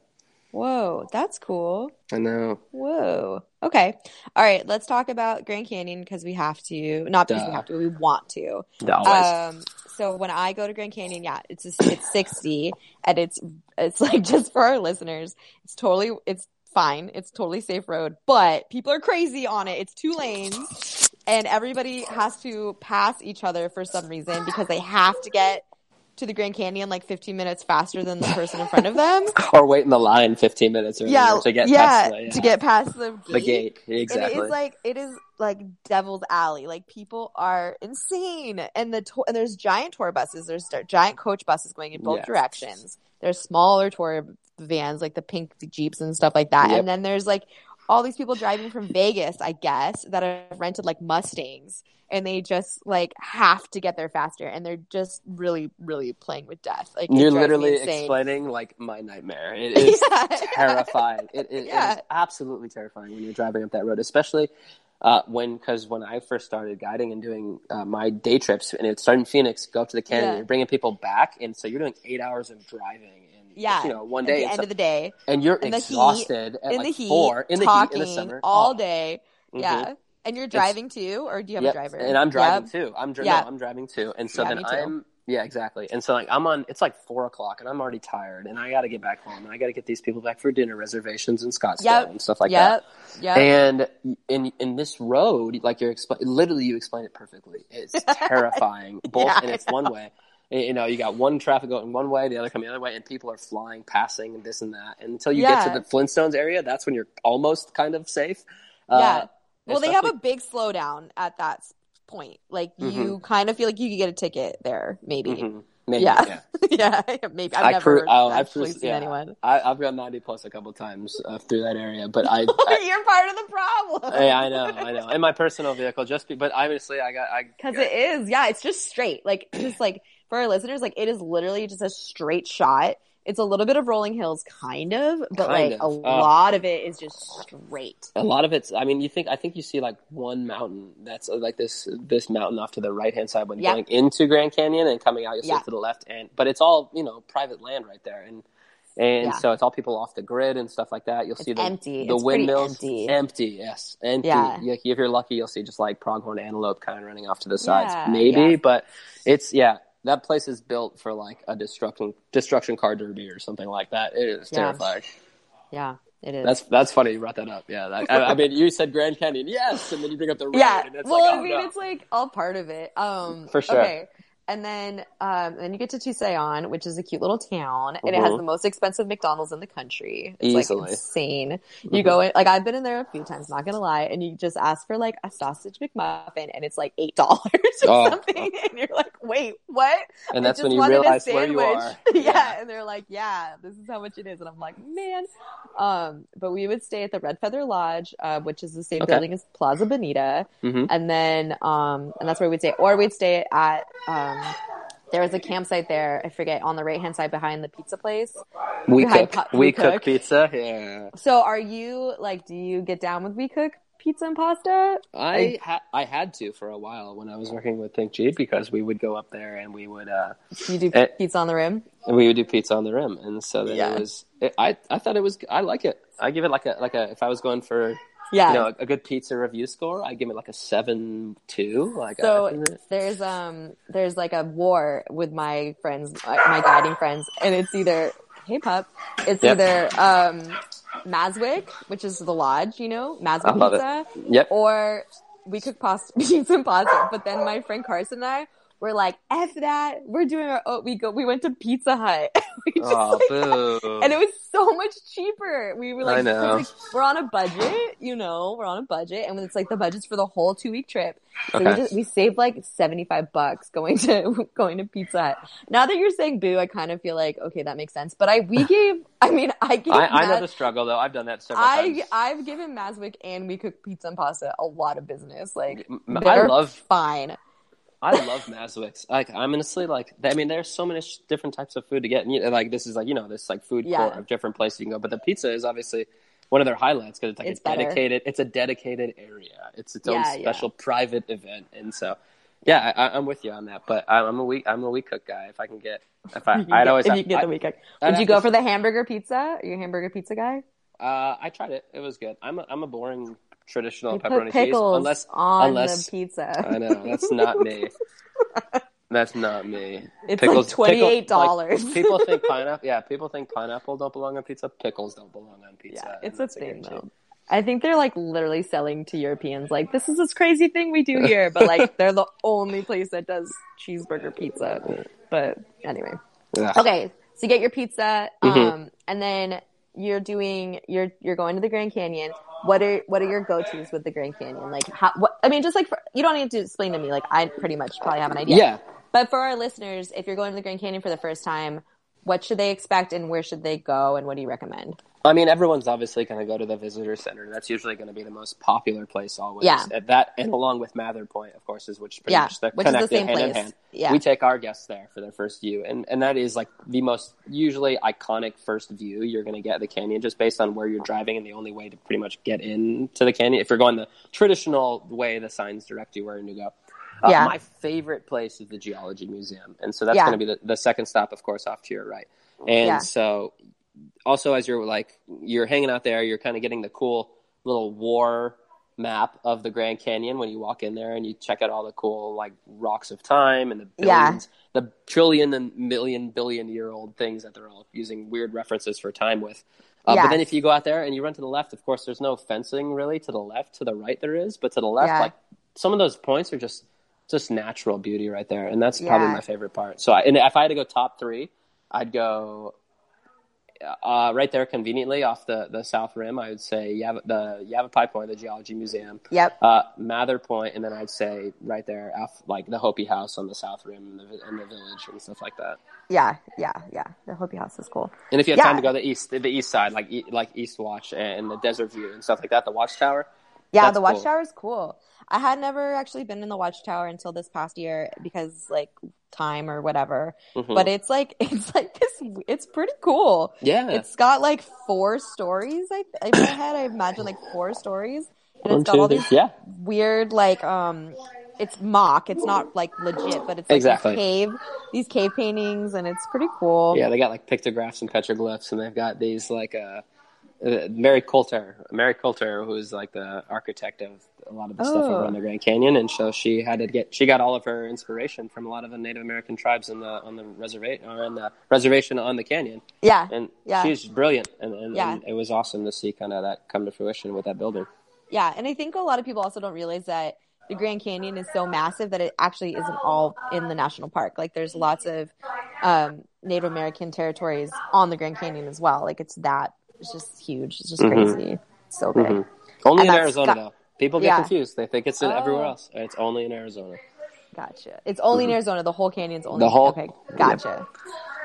Whoa, that's cool.
I know.
Whoa. Okay. All right. Let's talk about Grand Canyon because we have to. Not because we have to. We want to.
Always.
Um. So when I go to Grand Canyon, yeah, it's a, it's sixty, and it's it's like just for our listeners, it's totally it's fine. It's totally safe road, but people are crazy on it. It's two lanes, and everybody has to pass each other for some reason because they have to get to the Grand Canyon like 15 minutes faster than the person in front of them.
or wait in the line 15 minutes earlier
yeah,
to get
yeah,
past the, yeah,
to get past the gate.
the gate.
And it
Exactly.
is like it is like devil's alley. Like people are insane, and the to- and there's giant tour buses. There's giant coach buses going in both
Yes.
directions. There's smaller tour vans like the pink jeeps and stuff like that.
Yep.
And then there's like all these people driving from Vegas, I guess, that have rented like Mustangs, and they just like have to get there faster, and they're just really, really playing with death. Like
You're literally explaining like my nightmare. It is
Yeah.
terrifying. It, it- it
Yeah.
is absolutely terrifying when you're driving up that road, especially uh, when because when I first started guiding and doing uh, my day trips, and it started in Phoenix, go up to the canyon,
Yeah.
you're bringing people back, and so you're doing eight hours of driving. And,
Yeah,
you know, one
At
day,
the
it's
end of the day,
and you're
in the heat,
exhausted at
in
like
the heat,
four in the heat in the summer
all
Oh,
day.
mhm.
Yeah, and you're driving too, or do you have
Yep,
a driver?
And I'm driving
Yep.
too. I'm dri-
Yeah.
no, I'm driving too. And so
Yeah,
then. I'm yeah, exactly. And so like I'm on it's like four o'clock and I'm already tired and I gotta get back home and I gotta get these people back for dinner reservations in Scottsdale
Yep.
and stuff like
Yep.
that.
Yep.
And in in this road, like you're explaining literally you explain it perfectly. It's terrifying. Both
Yeah,
and it's one way. You know, you got one traffic going one way, the other coming the other way, and people are flying, passing, and this and that. And until you
Yeah.
get to the Flintstones area, that's when you're almost kind of safe.
yeah.
Uh,
well, they have a big slowdown at that point. Like
Mm-hmm.
you kind of feel like you could get a ticket there, maybe.
Mhm. Maybe,
Yeah. yeah, maybe. I've
I
never
cru- oh, I've
actually
cru-
seen
yeah.
anyone.
I, I've gone 90 plus a couple times uh, through that area, but I, I
You're part of the problem.
yeah, I know, I know. In my personal vehicle, just be, but obviously I got, I,
Because it is, yeah, it's just straight. Like, just like for our listeners, like it is literally just a straight shot. It's a little bit of rolling hills, kind of, but
Kind
like
of.
a
Oh.
lot of it is just straight.
a lot of it's, I mean, you think, I think you see like one mountain that's uh, like this, this mountain off to the right hand side when
Yeah.
going into Grand Canyon and coming out, you'll see
Yeah.
it to the left and, but it's all, you know, private land right there. And, and
Yeah.
so it's all people off the grid and stuff like that. You'll see the,
empty.
the
It's
windmills
empty.
empty, yes, empty.
Yeah.
If you're lucky, you'll see just like pronghorn antelope kind of running off to the sides,
Yeah,
maybe. But it's yeah, that place is built for like a destruction destruction car derby or something like that. It is
Yeah.
terrifying.
Yeah, it is.
That's that's funny you brought that up. Yeah, that, I, I mean, you said Grand Canyon, yes, and then you bring up the road,
yeah. Well,
like,
I
oh,
mean,
no.
it's like all part of it. Um,
For sure.
Okay. And then, um, then you get to Tusayan, which is a cute little town, and it has
Mhm.
the most expensive McDonald's in the country. It's
Easily.
like insane. You
Mhm.
go in, like I've been in there a few times, not gonna lie, and you just ask for like a sausage McMuffin, and it's like eight dollars or
Oh.
something, and you're like, wait, what?
and that's when you realize where you are.
yeah. and they're like, yeah, this is how much it is, and I'm like, man. Um, but we would stay at the Red Feather Lodge, uh, which is the same
Okay.
building as Plaza Bonita,
Mhm.
and then um, and that's where we'd stay, or we'd stay at um. There was a campsite there. I forget on the right hand side behind the pizza place.
We cook,
po-
we
we
cook
cook.
pizza. Yeah,
So, are you like? Do you get down with we cook pizza and pasta?
I ha- I had to for a while when I was working with Think G because we would go up there and we would uh
You do
Eh.
pizza on the rim?
and we would do pizza on the rim, and so then
Yeah.
it was. It, I I thought it was. I like it. I give it like a like a. If I was going for
Yeah.
you know a, good pizza review score, I give it like a seven two. Like
So there's um there's like a war with my friends, my my guiding friends, and it's either hey pup, it's
Yep.
either um Maswick, which is the lodge, you know, Maswick
it.
pizza,
yep.
or we cook pasta, pizza and pasta. But then my friend Carson and I were like, "F that, we're doing our own." We go, we went to Pizza Hut, we just,
Oh,
like,
boo.
and it was so much cheaper. We were like, like, we're on a budget, you know, we're on a budget, and it's like the budget's for the whole two week trip. So we
Okay.
just we saved like seventy five bucks going to going to Pizza Hut. Now that you're saying boo, I kind of feel like okay, that makes sense. But I we gave, I mean, I gave.
I, I know the struggle though. I've done that several
I
times.
I've given Maswick and we cook pizza and pasta a lot of business. Like
I love
fine.
I love Maswicks. Like I'm honestly like I mean, there's so many sh- different types of food to get. And, you know, like this is like you know this like food
Yeah.
court of different places you can go. But the pizza is obviously one of their highlights because it's like
It's
a
better.
dedicated. It's a dedicated area. It's its own
Yeah, yeah.
special private event. And so yeah, I, I'm with you on that. But I'm, I'm a weak I'm a We Cook guy. If I can get if I I'd always
if
have,
you get
I,
the weekend.
I'd
Would you go
to-
for the hamburger pizza? Are you a hamburger pizza guy?
uh, I tried it. It was good. I'm a, I'm a boring traditional
You
pepperoni cheese unless
on
unless-
the pizza.
I know that's not me. That's not me.
It's
Pickles-
like twenty eight dollars.
like, people think pineapple. Yeah, people think pineapple don't belong on pizza. Pickles don't belong on pizza.
Yeah, it's a thing though. I think they're like literally selling to Europeans like this is this crazy thing we do here, but like they're the only place that does cheeseburger pizza. But anyway,
Ugh.
okay. So you get your pizza, um,
Mhm.
and then you're doing you're you're going to the Grand Canyon. What are what are your go tos with the Grand Canyon? Like how? What, I mean, just like for, you don't need to explain to me. Like I pretty much probably have an idea.
Yeah.
But for our listeners, if you're going to the Grand Canyon for the first time, what should they expect and where should they go and what do you recommend?
I mean, everyone's obviously going to go to the visitor center. That's usually going to be the most popular place always.
Yeah.
At that, and along with Mather Point, of course, is which pretty
Yeah,
much they're
which is the
connected
same
hand in hand.
Yeah.
We take our guests there for their first view, and and that is like the most usually iconic first view you're going to get the canyon, just based on where you're driving and the only way to pretty much get into the canyon. If you're going the traditional way, the signs direct you where to go. Uh,
Yeah.
My favorite place is the Geology Museum, and so that's
Yeah.
going to be the, the second stop, of course, off to your right. And
Yeah.
so also as you're like you're hanging out there, you're kind of getting the cool little war map of the Grand Canyon when you walk in there and you check out all the cool like rocks of time and the
Yeah.
billions, the trillion and million billion year old things that they're all using weird references for time with. Uh, But then if you go out there and you run to the left, of course, there's no fencing really to the left. To the right, there is, but to the left,
Yeah.
like some of those points are just just natural beauty right there, and that's probably my favorite part. So, I, and if I had to go top three, I'd go uh, right there conveniently off the, the south rim. I would say Yav- the Yavapai Point, the Geology Museum,
Yep.
uh, Mather Point, and then I'd say right there, off, like the Hopi House on the south rim and the, and the village and stuff like that.
Yeah. Yeah. Yeah. The Hopi House is cool.
And if you have
Yeah.
time to go the east, the east side, like e- like East Watch and the Desert View and stuff like that, the Watchtower.
Yeah,
That's
the
cool.
Watchtower is cool. I had never actually been in the Watchtower until this past year because like time or whatever.
Mhm.
But it's like it's like this. It's pretty cool.
yeah,
It's got like four stories. I in my head, I imagine like four stories, and it's got all these
yeah,
weird like um. It's mock. It's not like legit, but it's like
Exactly.
these cave, these cave paintings, and it's pretty cool.
yeah. They got like pictographs and petroglyphs, and they've got these like uh, uh, Mary Colter, Mary Colter, who's like the architect of a lot of the stuff
Oh.
over on the Grand Canyon, and so she had to get she got all of her inspiration from a lot of the Native American tribes on the on the reservation or on the reservation on the canyon,
yeah,
and
Yeah.
she's brilliant, and, and,
Yeah.
and it was awesome to see kind of that come to fruition with that building.
Yeah, and I think a lot of people also don't realize that the Grand Canyon is so massive that it actually isn't all in the national park. Like there's lots of um, Native American territories on the Grand Canyon as well. Like it's that it's just huge. It's just
Mhm.
crazy. It's so big.
Mhm. Only
And
in Arizona,
got-
though. People get
Yeah.
confused. They think it's in everywhere
Oh.
else. It's only in Arizona.
Gotcha. It's only in Arizona. The whole canyon's only
Mm-hmm. The whole-
Okay, gotcha.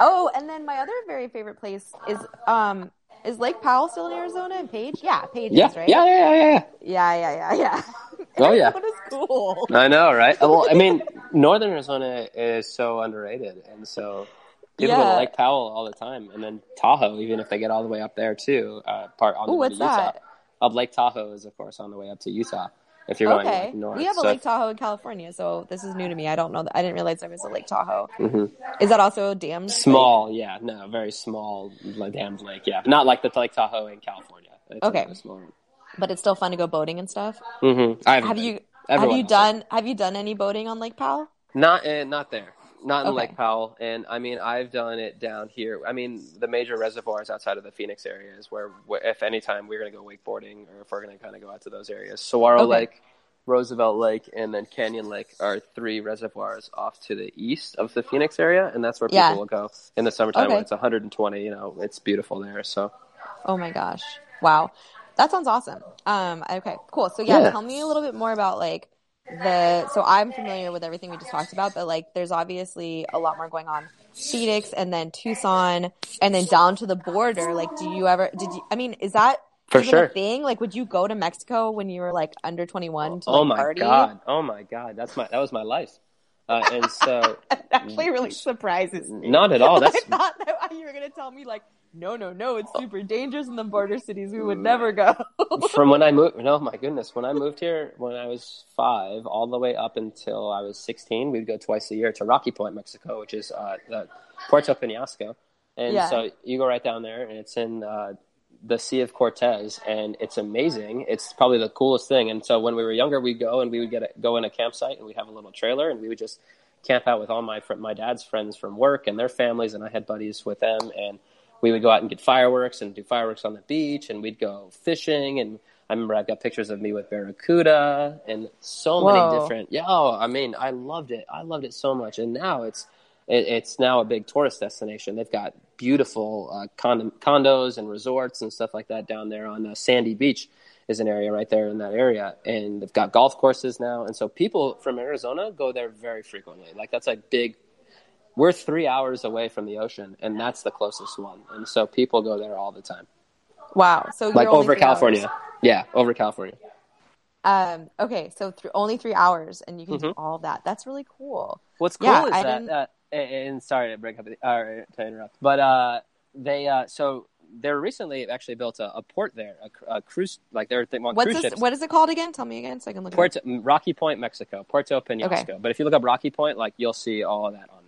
Oh, and then my other very favorite place is um is Lake Powell still in Arizona and Page? Yeah, Page
Yeah,
is right.
yeah, yeah, yeah, yeah.
yeah, yeah, yeah, yeah.
Oh, yeah.
Arizona's cool.
I know, right? Well, I mean, Northern Arizona is so underrated, and so people go
Yeah.
to Lake Powell all the time, and then Tahoe, even if they get all the way up there too. Uh, part on the
Ooh,
way
what's
to Utah.
that?
Up Lake Tahoe is, of course, on the way up to Utah. If you're going
Okay,
like, north,
we have a
So
Lake
if-
Tahoe in California, so this is new to me. I don't know. I didn't realize there was a Lake Tahoe.
Mhm.
Is that also a dammed? lake?
Small, yeah, no, very small, like damned lake, yeah, not like the Lake Tahoe in California. It's
Okay. but it's still fun to go boating and stuff.
Mhm. I haven't been.
you have you done have you done any boating on Lake Powell?
Not uh, not there. Not in
Okay.
Lake Powell, and I mean I've done it down here. I mean the major reservoirs outside of the Phoenix area is where, if any time we're going to go wakeboarding or if we're going to kind of go out to those areas. Saguaro
Okay.
Lake, Roosevelt Lake, and then Canyon Lake are three reservoirs off to the east of the Phoenix area, and that's where people
Yeah.
will go in the summertime
Okay.
when it's 120. You know, it's beautiful there. So
Oh my gosh! Wow, that sounds awesome. Um, okay, cool. So yeah,
Yeah.
tell me a little bit more about like the. So I'm familiar with everything we just talked about, but like, there's obviously a lot more going on. Phoenix and then Tucson and then down to the border. Like, do you ever? Did you? I mean, is that
For sure.
a thing? Like, would you go to Mexico when you were like under 21 to party?
oh
like
my
party?
god, oh my god, that's my that was my life. Uh, and so
That actually really surprises me.
not at all. That's
I thought that you were gonna tell me like, no, no, no, it's super dangerous in the border cities. We would never go.
from when I moved. No, my goodness, when I moved here when I was five, all the way up until I was sixteen, we'd go twice a year to Rocky Point, Mexico, which is uh, the Puerto Penasco, and
Yeah.
so you go right down there, and it's in uh, the Sea of Cortez, and it's amazing. It's probably the coolest thing. And so when we were younger, we'd go and we would get a, go in a campsite, and we'd have a little trailer, and we would just camp out with all my fr- my dad's friends from work and their families, and I had buddies with them, and we would go out and get fireworks and do fireworks on the beach, and we'd go fishing. And I remember I've got pictures of me with Barracuda and so many different. Yeah, oh, I mean, I loved it. I loved it so much. And now it's, it, it's now a big tourist destination. They've got beautiful uh, condo, condos and resorts and stuff like that down there on uh, Sandy Beach is an area right there in that area, and they've got golf courses now, and so people from Arizona go there very frequently. Like that's a big. We're three hours away from the ocean, and that's the closest one, and so people go there all the time.
Wow. So
like over California,
hours.
yeah, over California.
Um. Okay. So th- only three hours, and you can do
Mhm.
all that. That's really cool.
What's cool
Yeah,
is
I
that, uh, and, and sorry to break up, or to interrupt, but uh, they uh, so they recently actually built a, a port there, a, a cruise like they're they want
What's
cruise
this?
ships.
What is it called again? Tell me again, so I can look.
Puerto, Rocky Point, Mexico, Puerto Penasco.
Okay.
But if you look up Rocky Point, like you'll see all of that on.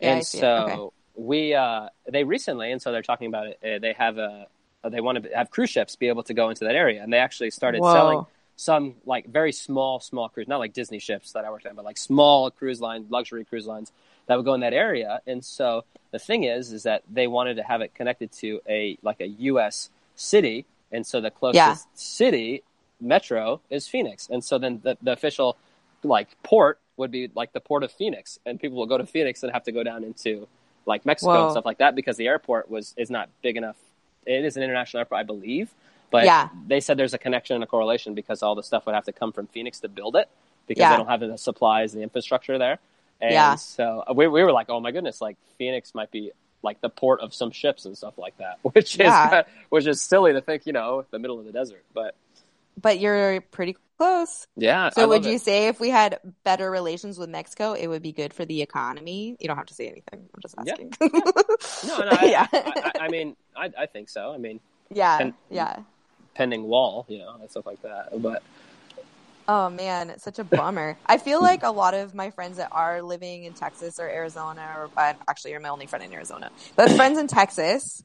Yeah,
and so
Okay.
we uh, they recently, and so they're talking about it. Uh, they have a they want to have cruise ships be able to go into that area, and they actually started
Whoa.
selling some like very small, small cruise, not like Disney ships that I worked on, but like small cruise line, luxury cruise lines that would go in that area. And so the thing is, is that they wanted to have it connected to a like a U.S. city, and so the closest
Yeah.
city metro is Phoenix, and so then the, the official like port would be like the port of Phoenix, and people will go to Phoenix and have to go down into like Mexico
Whoa.
and stuff like that because the airport was is not big enough. It is an international airport, I believe, but
Yeah.
they said there's a connection and a correlation because all the stuff would have to come from Phoenix to build it because
Yeah.
they don't have the supplies and the infrastructure there. And
Yeah.
so uh, we, we were like, oh my goodness, like Phoenix might be like the port of some ships and stuff like that, which
Yeah.
is which is silly to think, you know, the middle of the desert. But
But you're pretty close.
yeah,
So would
love
you
it.
say if we had better relations with Mexico, it would be good for the economy? You don't have to say anything. I'm just
Yeah.
asking.
No, no, I,
yeah.
I, I, I mean, I, I think so. I mean,
yeah.
and-
yeah.
pending wall, you know, and stuff like that. But
Oh man, it's such a bummer. I feel like a lot of my friends that are living in Texas or Arizona, or uh, actually, you're my only friend in Arizona, but friends in Texas,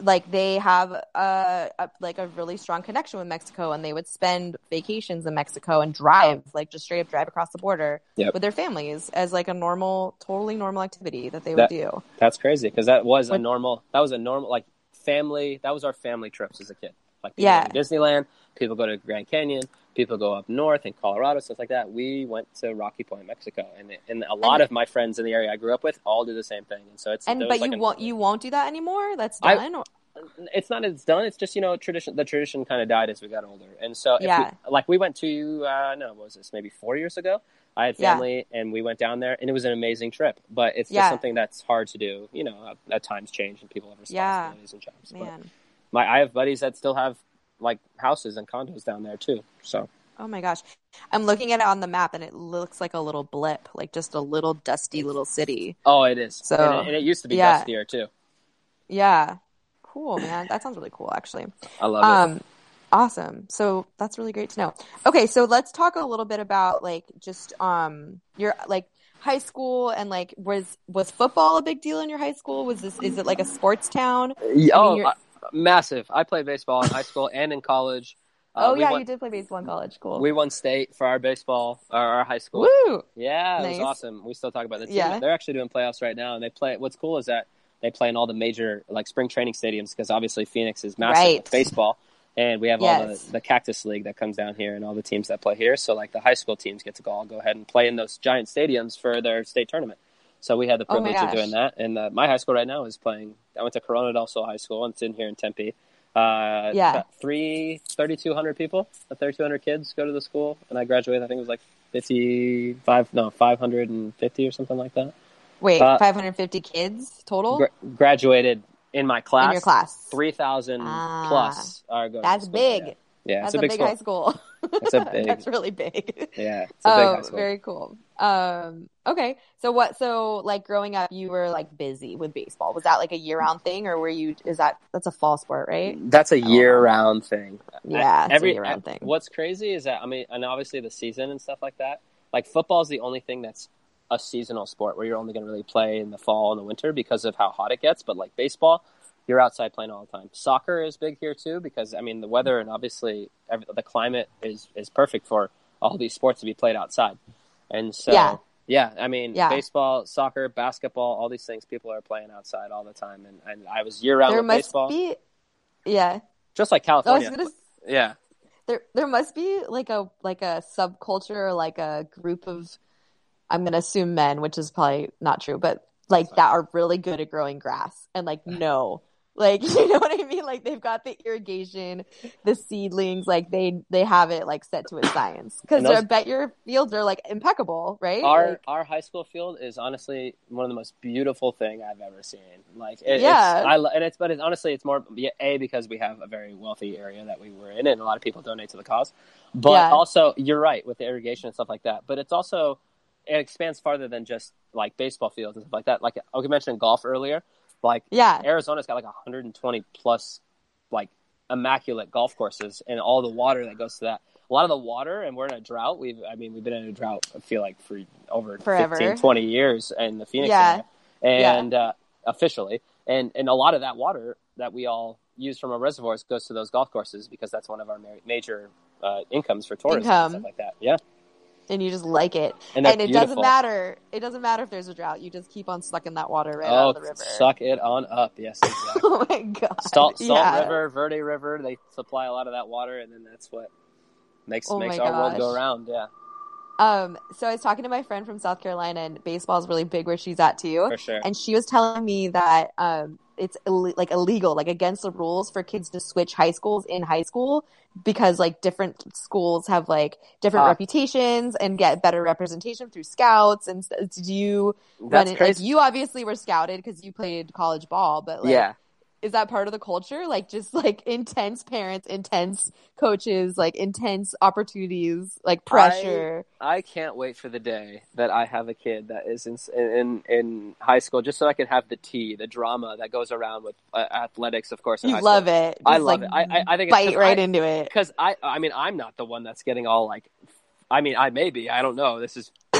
like they have a, a like a really strong connection with Mexico, and they would spend vacations in Mexico and drive, like just straight up drive across the border
Yep.
with their families as like a normal, totally normal activity that they
That-
would do.
that's crazy because that was a normal. That was a normal like family. That was our family trips as a kid. Like people
Yeah.
go to Disneyland, people go to Grand Canyon, people go up north in Colorado, stuff like that. We went to Rocky Point, Mexico, and and a lot
And-
of my friends in the area I grew up with all do the same thing. And so it's
And but
like
you
a-
won't you won't do that anymore. That's
I-
done. Or-
it's not it's done. It's just you know tradition. The tradition kind of died as we got older, and so if
Yeah.
we, like we went to uh, no, what was this maybe four years ago? I had
Yeah.
family, and we went down there, and it was an amazing trip. But it's
Yeah.
just something that's hard to do. You know, at, times change, and people have
Yeah.
responsibilities and jobs. But my I have buddies that still have like houses and condos down there too. So
oh my gosh, I'm looking at it on the map, and it looks like a little blip, like just a little dusty little city.
oh, it is.
So,
and, it, and it used to be
yeah.
dustier too.
Yeah. Cool, man. That sounds really cool, actually.
I love it.
Um, awesome. So that's really great to know. Okay, so let's talk a little bit about like just um your like high school and like was was football a big deal in your high school? Was this is it like a sports town?
Oh,
you're-
uh, massive! I played baseball in high school and in college. Uh,
oh yeah,
won,
you did play baseball in college. Cool.
We won state for our baseball, our, our high school.
Woo!
Yeah, it was awesome. We still talk about the team.
Yeah.
They're actually doing playoffs right now, and they play. What's cool is that they play in all the major like spring training stadiums because obviously Phoenix is massive
Right.
with baseball, and we have all the the Cactus League that comes down here, and all the teams that play here. So like the high school teams get to go all go ahead and play in those giant stadiums for their state tournament. So we had the
Oh
privilege of doing that, and uh, my high school right now is playing. I went to Corona del Sol High School, and it's in here in Tempe. Uh,
Yeah.
three, 3,200 people, 3,200 kids go to the school, and I graduated. I think it was like 55, no, 550 or something like that.
Wait,
uh,
550 kids total
Gra- graduated in my class.
in your class.
3,000
Ah.
plus are going.
That's big.
Yeah, yeah
That's
it's a big, school.
high school.
It's a big-
That's really big.
Yeah, it's a big
Oh,
high school.
very cool. Um, okay. So what, so like growing up, you were like busy with baseball. Was that like a year round thing or were you, is that, that's a fall sport, right?
That's a year-round thing.
Yeah, it's a
every
year-round thing.
What's crazy is that I mean, and obviously the season and stuff like that. Like football is the only thing that's a seasonal sport where you're only going to really play in the fall and the winter because of how hot it gets. But like baseball, you're outside playing all the time. Soccer is big here too because I mean the weather and obviously every, the climate is is perfect for all these sports to be played outside. And so
Yeah.
yeah, I mean
Yeah.
baseball, soccer, basketball, all these things people are playing outside all the time. And, and I was year round
There
with
must
baseball,
be, yeah.
just like California.
gonna,
yeah.
there, there must be like a, like a subculture or like a group of, I'm going to assume men, which is probably not true, but like that are really good at growing grass and like no like you know what i mean like they've got the irrigation the seedlings like they they have it like set to a science because i bet your fields are like impeccable right
Our
Like,
our high school field is honestly one of the most beautiful thing I've ever seen. Like, it,
Yeah.
it's, I and it's but it's honestly it's more a because we have a very wealthy area that we were in, and a lot of people donate to the cause. But
Yeah.
also, you're right with the irrigation and stuff like that. But it's also it expands farther than just like baseball fields and stuff like that. Like I mentioned golf earlier. Like
yeah
Arizona's got like 120 plus like immaculate golf courses and all the water that goes to that. A lot of the water, and we're in a drought. We've, I mean, we've been in a drought. I feel like for over
Forever.
15, 20 years in the Phoenix
Yeah.
area, and uh, officially, and and a lot of that water that we all use from our reservoirs goes to those golf courses because that's one of our ma- major uh, incomes for tourism
Income.
and stuff like that. Yeah,
and you just like it
and,
and, it doesn't matter it doesn't matter if there's a drought you just keep on sucking that water right
oh,
out of the river
suck it on up. Yes, exactly.
oh my god
Salt, Salt
yeah.
River, Verde River, they supply a lot of that water, and then that's what makes
Oh
makes our world go
gosh.
round. Yeah,
Um, so I was talking to my friend from South Carolina, and baseball is really big where she's at too.
for sure.
And she was telling me that um, it's Ill- like illegal, like against the rules for kids to switch high schools in high school because like different schools have like different
Ah.
reputations and get better representation through scouts. And do you
That's
it, like you obviously were scouted because you played college ball, but like,
yeah,
is that part of the culture? Like just like intense parents, intense coaches, like intense opportunities, like pressure.
I can't wait for the day that I have a kid that is in in, in high school, just so I can have the tea, the drama that goes around with uh, athletics, of course.
You love
school.
it.
I
Just,
love
like,
it. I- I- I think it's
right
I-
into it.
because I, I mean, I'm not the one that's getting all like. I mean, I may be. I don't know. This is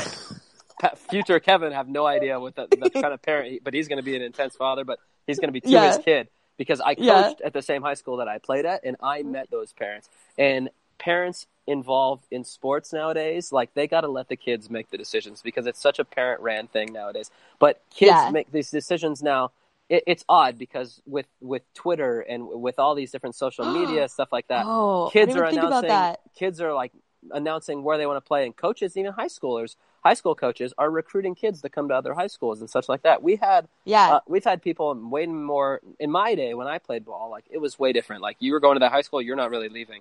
future Kevin. Have no idea what the, the kind of parent, he, but he's going to be an intense father. But he's going to be to
Yeah.
his kid because I coached
Yeah.
at the same high school that I played at, and I met those parents. And parents involved in sports nowadays, like they got to let the kids make the decisions because it's such a parent ran thing nowadays. But kids
Yeah.
make these decisions now. It, it's odd because with with Twitter and with all these different social media stuff like that,
oh,
kids are
even think about
announcing kids are like announcing where they want to play and coaches even high schoolers high school coaches are recruiting kids to come to other high schools and such like that we had
Yeah,
uh, we've had people way more in my day when i played ball like it was way different like you were going to that high school you're not really leaving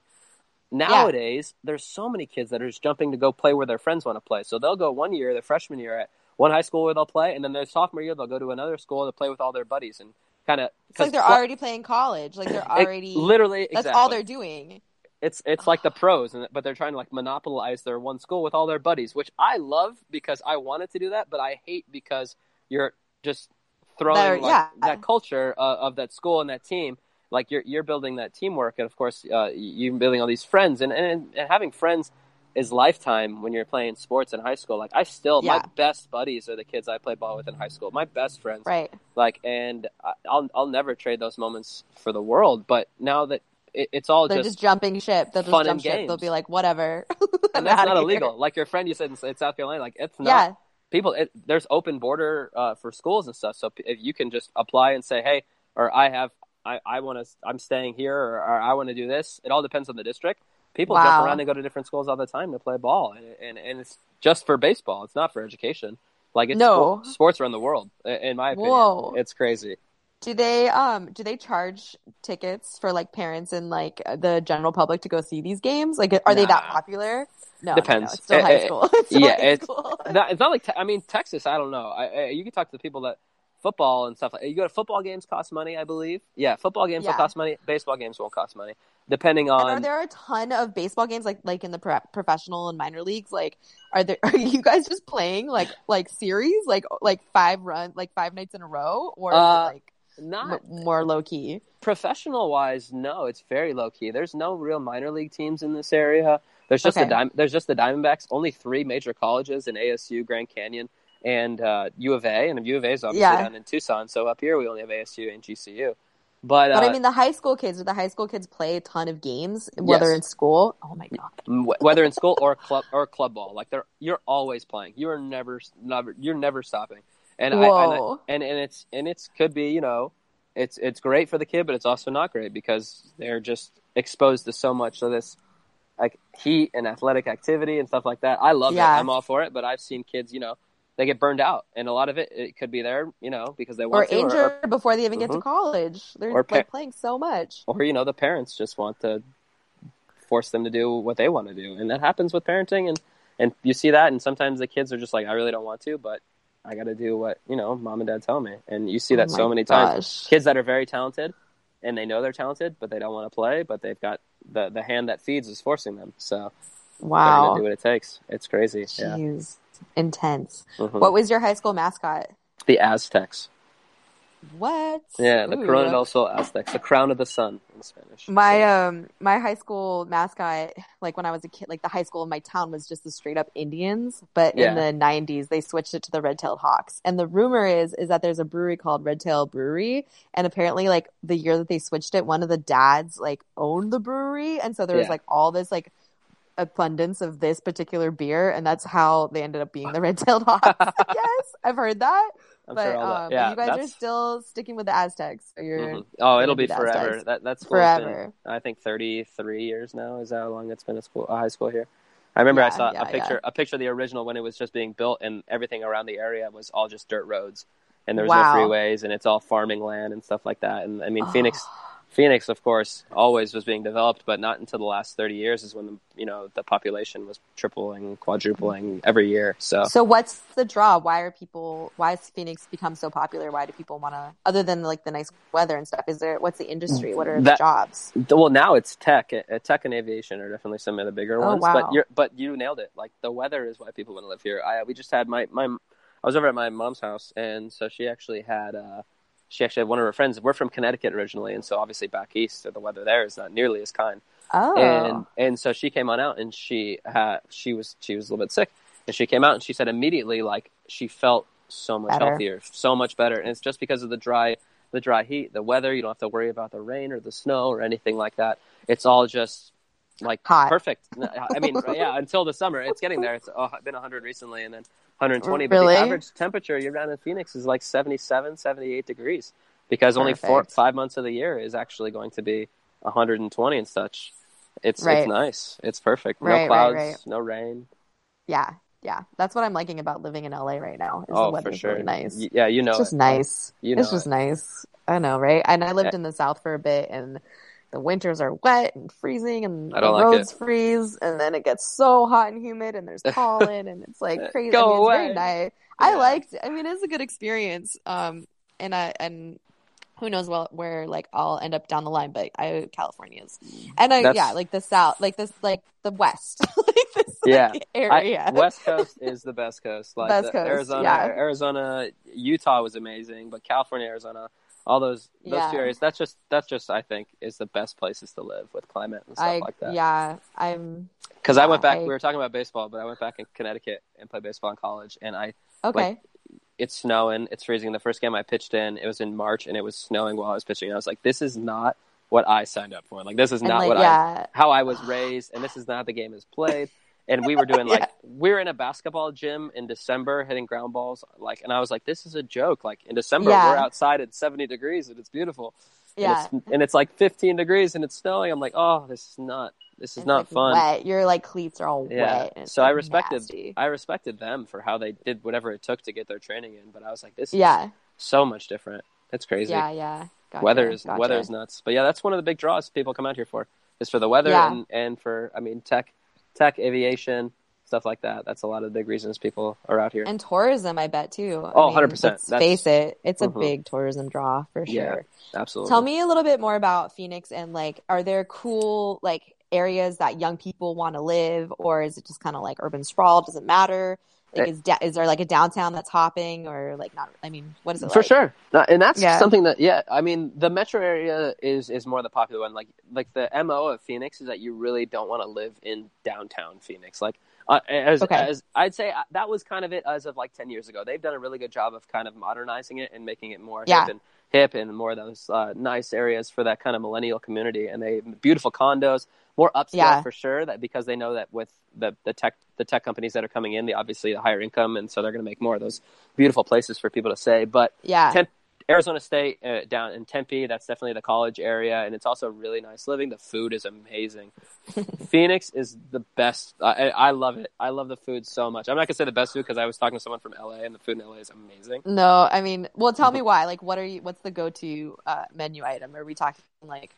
nowadays there's so many kids that are just jumping to go play where their friends want to play so they'll go one year their freshman year at one high school where they'll play and then their sophomore year they'll go to another school to play with all their buddies and kind of
it's like they're already playing college. Like they're already
literally
That's
exactly.
all they're doing.
It's it's like the pros, and but they're trying to like monopolize their one school with all their buddies, which I love because I wanted to do that, but I hate because you're just throwing like,
yeah.
that culture uh, of that school and that team. Like you're you're building that teamwork, and of course uh, you're building all these friends, and, and and having friends is lifetime when you're playing sports in high school. Like I still, my best buddies are the kids I played ball with in high school. My best friends,
Right.
like, and I- I'll I'll never trade those moments for the world. But now that it, it's all
They're
just
just, jumping ship. They'll just
fun
jump ship. They'll be like, whatever.
and that's not
here.
illegal. Like your friend you said in, in South Carolina, like it's not.
Yeah.
People, it, there's open border uh, for schools and stuff. So if you can just apply and say, hey, or I have, I, I want to, I'm staying here, or, or I want to do this. It all depends on the district. People
Wow.
jump around and go to different schools all the time to play ball, and, and and it's just for baseball. It's not for education. Like it's
No.
sports run the world, in my opinion.
Whoa.
It's crazy.
Do they um do they charge tickets for like parents and like the general public to go see these games? Like are they that popular? No,
Depends.
No, it's still
Eh,
high
eh,
school. It's still
yeah,
high
it's-
school.
Not, it's not like te- I mean Texas. I don't know. I, I, you can talk to the people that football and stuff. like You go to football games cost money, I believe. Yeah, football games will cost money. Baseball games won't cost money, depending
And
on.
are there a ton of baseball games like like in the pro- professional and minor leagues? Like, are there are you guys just playing like like series like like five run like five nights in a row, or
Uh,
like
not
m- more low key?
professional wise, no, it's very low key. There's no real minor league teams in this area. There's just
Okay.
the Dim- there's just the Diamondbacks. Only three major colleges in ASU, Grand Canyon, and uh, U of A. And U of A is obviously
Yeah.
down in Tucson. So up here we only have ASU and GCU. But,
But
uh,
I mean, the high school kids, do the high school kids play a ton of games, whether
Yes.
in school? Oh my god!
whether in school or club or club ball, like they're you're always playing. You are never never you're never stopping. And I, and, I, and and it's and it's could be you know it's it's great for the kid, but it's also not great because they're just exposed to so much of this like heat and athletic activity and stuff like that. I love
Yeah.
it. I'm all for it, but I've seen kids you know they get burned out, and a lot of it it could be there, you know, because they
or
to,
injured
or,
before they even get to
Mhm.
college. They're
Or
like playing so much.
or, or you know the parents just want to force them to do what they want to do, and that happens with parenting, and and you see that, and sometimes the kids are just like, I really don't want to, but I got to do what you know mom and dad tell me, and you see that
Oh
so many times. Kids that are very talented, and they know they're talented, but they don't want to play, but they've got the the hand that feeds is forcing them, so
Wow.
do what it takes. It's crazy. Yeah.
Jeez. Intense.
Mhm.
What was your high school mascot?
The Aztecs.
What?
Yeah, the
Ooh.
Corona del Sol Aztecs, the crown of the sun in Spanish.
My um my high school mascot, like when I was a kid, like the high school in my town was just the straight up Indians. But in the '90s, they switched it to the Red Tailed Hawks. And the rumor is is that there's a brewery called Red Tail Brewery, and apparently, like the year that they switched it, one of the dads like owned the brewery, and so there was
Yeah.
like all this like abundance of this particular beer, and that's how they ended up being the Red Tailed Hawks. I guess I've heard that.
I'm
but
sure
um.
Yeah,
you guys are still sticking with the Aztecs.
Mhm. Oh, it'll
be
forever. That that's school's been,
forever.
I think 33 years now is how long it's been a school, a high school here. I remember I saw
yeah,
a picture,
yeah.
a picture of the original when it was just being built, and everything around the area was all just dirt roads, and there was
Wow.
no freeways, and it's all farming land and stuff like that. And I mean,
Oh.
Phoenix, Phoenix, of course, always was being developed, but not until the last 30 years is when the you know the population was tripling, quadrupling every year. So
So what's the draw? Why are people? Why has Phoenix become so popular? Why do people want to? Other than like the nice weather and stuff, is there? What's the industry? What are the jobs?
Well, now it's tech. Uh, Tech and aviation are definitely some of the bigger
Oh,
ones.
wow.
But you're, but you nailed it. Like the weather is why people want to live here. I we just had my my I was over at my mom's house, and so she actually had uh she actually had one of her friends. We're from Connecticut originally, and so obviously back east, the weather there is not nearly as kind.
Oh,
And and so she came on out, and she had she was she was a little bit sick, and she came out, and she said immediately like she felt so much
Better.
healthier, so much better, and it's just because of the dry the dry heat, the weather. You don't have to worry about the rain or the snow or anything like that. It's all just like
Hot.
perfect. I mean, yeah, until the summer, it's getting there. It's oh, been 100 recently, and then 120. But the average temperature you're down in Phoenix is like 77, 78 degrees, because only four five months of the year is actually going to be 120 and such. It's
Right.
it's nice. It's perfect. No
Right, right,
clouds,
right.
no rain.
yeah, yeah. That's what I'm liking about living in LA right now. Is the
oh, for sure.
really nice.
Y- Yeah, you know.
it's just
it.
nice.
You know
it's just
it.
nice. I know, right? And I lived in the South for a bit, and the winters are wet and freezing, and
I
the
like
roads
it.
freeze, and then it gets so hot and humid, and there's pollen, and it's like crazy.
Go
I mean, it's
away.
very nice. I
Yeah.
liked. I mean, it's a good experience. Um, and I and who knows well where like I'll end up down the line, but I California's and I
That's-
yeah like the South, like this like the West, like this
Yeah.
like,
I-
area.
West Coast is the best coast. Like
Best
the
coast,
Arizona,
yeah.
Arizona, Utah was amazing, but California, Arizona, all those those
Yeah.
two areas. That's just that's just I think is the best places to live with climate and stuff
I
like that.
yeah I'm
Because I went back.
I-
we were talking about baseball, but I went back in Connecticut and played baseball in college, and I
okay.
it's snowing, it's freezing. The first game I pitched in, it was in March, and it was snowing while I was pitching. And I was like, this is not what I signed up for. Like this is
and
not
like
what I how I was raised, and this is not how the game is played. And we were doing like
Yeah.
we're in a basketball gym in December hitting ground balls, like, and I was like, this is a joke. Like in December,
Yeah.
we're outside at seventy degrees and it's beautiful.
yeah.
and it's, and it's like fifteen degrees and it's snowing. I'm like, oh, this is not this is
It's,
not
like,
fun.
Wet. Your like cleats are all
Yeah.
wet.
So I respected
nasty.
I respected them for how they did whatever it took to get their training in, but I was like, this is
Yeah,
so much different. It's crazy.
yeah, yeah. Gotcha,
weather is
gotcha.
weather is nuts. But yeah, that's one of the big draws people come out here for. Is for the weather
Yeah.
and, and for I mean tech tech aviation stuff like that. That's a lot of the big reasons people are out here.
and tourism. I bet too. I
Oh,
mean,
100%.
Let's
That's-
face it, it's a
Mhm.
big tourism draw for sure.
Yeah. Absolutely.
Tell me a little bit more about Phoenix and like, are there cool like areas that young people want to live, or is it just kind of like urban sprawl? Does it matter? Like,
Eh.
is da- is there like a downtown that's hopping, or like not? I mean, what is it
for
like?
sure and that's
Yeah.
something that yeah i mean the metro area is is more the popular one like like the mo of phoenix is that you really don't want to live in downtown phoenix like uh, as,
Okay.
as i'd say uh, that was kind of it as of like 10 years ago they've done a really good job of kind of modernizing it and making it more
Yeah.
hip and hip and more of those uh, nice areas for that kind of millennial community and they beautiful condos more upscale
Yeah.
for sure that because they know that with the, the tech the tech companies that are coming in the obviously the higher income and so they're going to make more of those beautiful places for people to stay but
Yeah,
Arizona State uh, down in Tempe. That's definitely the college area, and it's also really nice living. The food is amazing. Phoenix is the best. I, I love it. I love the food so much. I'm not gonna say the best food because I was talking to someone from LA, and the food in LA is amazing.
No, I mean, well, tell me why. Like, what are you? What's the go-to uh, menu item? Are we talking like,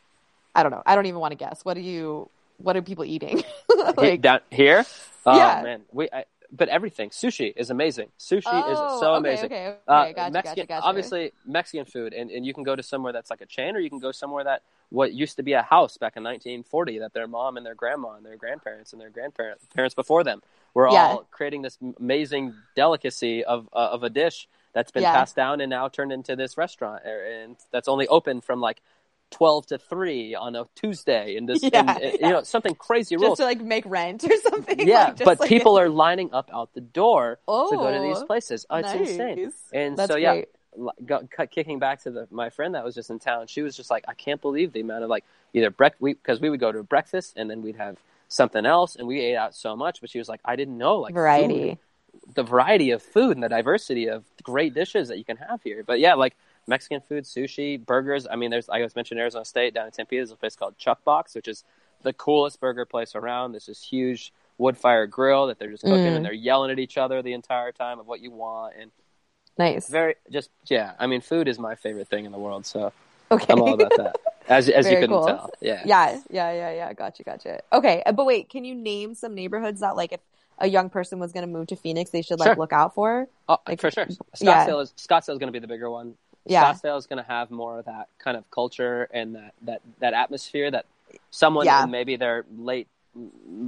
I don't know. I don't even want to guess. What are you? What are people eating?
like, down here, oh
Yeah.
man, we. I, but everything, sushi is amazing. Sushi
oh,
is so
okay,
amazing.
Okay, okay,
Uh,
gotcha,
Mexican,
gotcha, gotcha.
obviously Mexican food, and, and you can go to somewhere that's like a chain, or you can go somewhere that what used to be a house back in 1940 that their mom and their grandma and their grandparents and their grandparents parents before them were
Yeah.
all creating this amazing delicacy of uh, of a dish that's been
Yeah.
passed down and now turned into this restaurant, er, and that's only open from like 12 to 3 on a Tuesday, and this,
Yeah,
and, uh, you know, something crazy rules.
just to like make rent or something.
Yeah,
like,
but
like,
people are lining up out the door
oh,
to go to these places. Oh, it's
nice.
insane. And
That's
so yeah,
great.
li- go, cut, kicking back to the, my friend that was just in town, she was just like, I can't believe the amount of like either break we because we would go to breakfast and then we'd have something else and we ate out so much. But she was like, I didn't know like
variety.
food- the variety of food and the diversity of great dishes that you can have here. But yeah, like Mexican food, sushi, burgers. I mean, there's I was mentioned Arizona State down in Tempe. There's a place called Chuck Box, which is the coolest burger place around. There's this huge wood fire grill that they're just cooking
Mm.
and they're yelling at each other the entire time of what you want and
Nice.
very just yeah. I mean, food is my favorite thing in the world, so
Okay.
I'm all about that. As as you couldn't
cool.
tell, yeah.
yeah, yeah, yeah, yeah. Gotcha, gotcha. Okay, uh, but wait, can you name some neighborhoods that, like, if a young person was going to move to Phoenix, they should like
Sure.
look out for?
Oh,
Like,
for sure.
yeah.
Scottsdale is Scottsdale is going to be the bigger one.
Yeah,
Scottsdale is going to have more of that kind of culture and that that that atmosphere that someone
Yeah.
maybe their late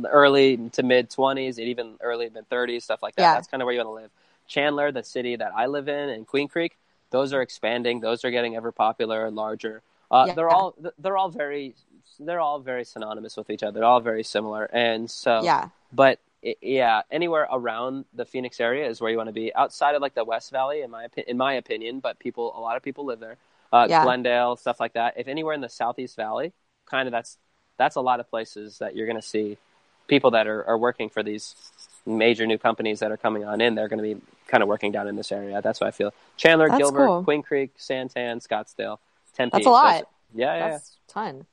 early to mid 20s and even early mid 30s stuff like that
Yeah.
that's kind of where you want to live chandler the city that i live in and queen creek those are expanding those are getting ever popular larger uh,
Yeah.
they're all they're all very they're all very synonymous with each other they're all very similar and so
yeah,
but yeah, anywhere around the Phoenix area is where you want to be. Outside of like the West Valley, in my in my opinion, but people, a lot of people live there. Uh,
Yeah.
Glendale, stuff like that. If anywhere in the Southeast Valley, kind of that's that's a lot of places that you're going to see people that are, are working for these major new companies that are coming on in. They're going to be kind of working down in this area. That's what I feel. Chandler,
That's
Gilbert,
cool.
Queen Creek, Santan, Scottsdale, Tempe.
That's a lot.
Those- Yeah, yeah, yeah.
that's a ton.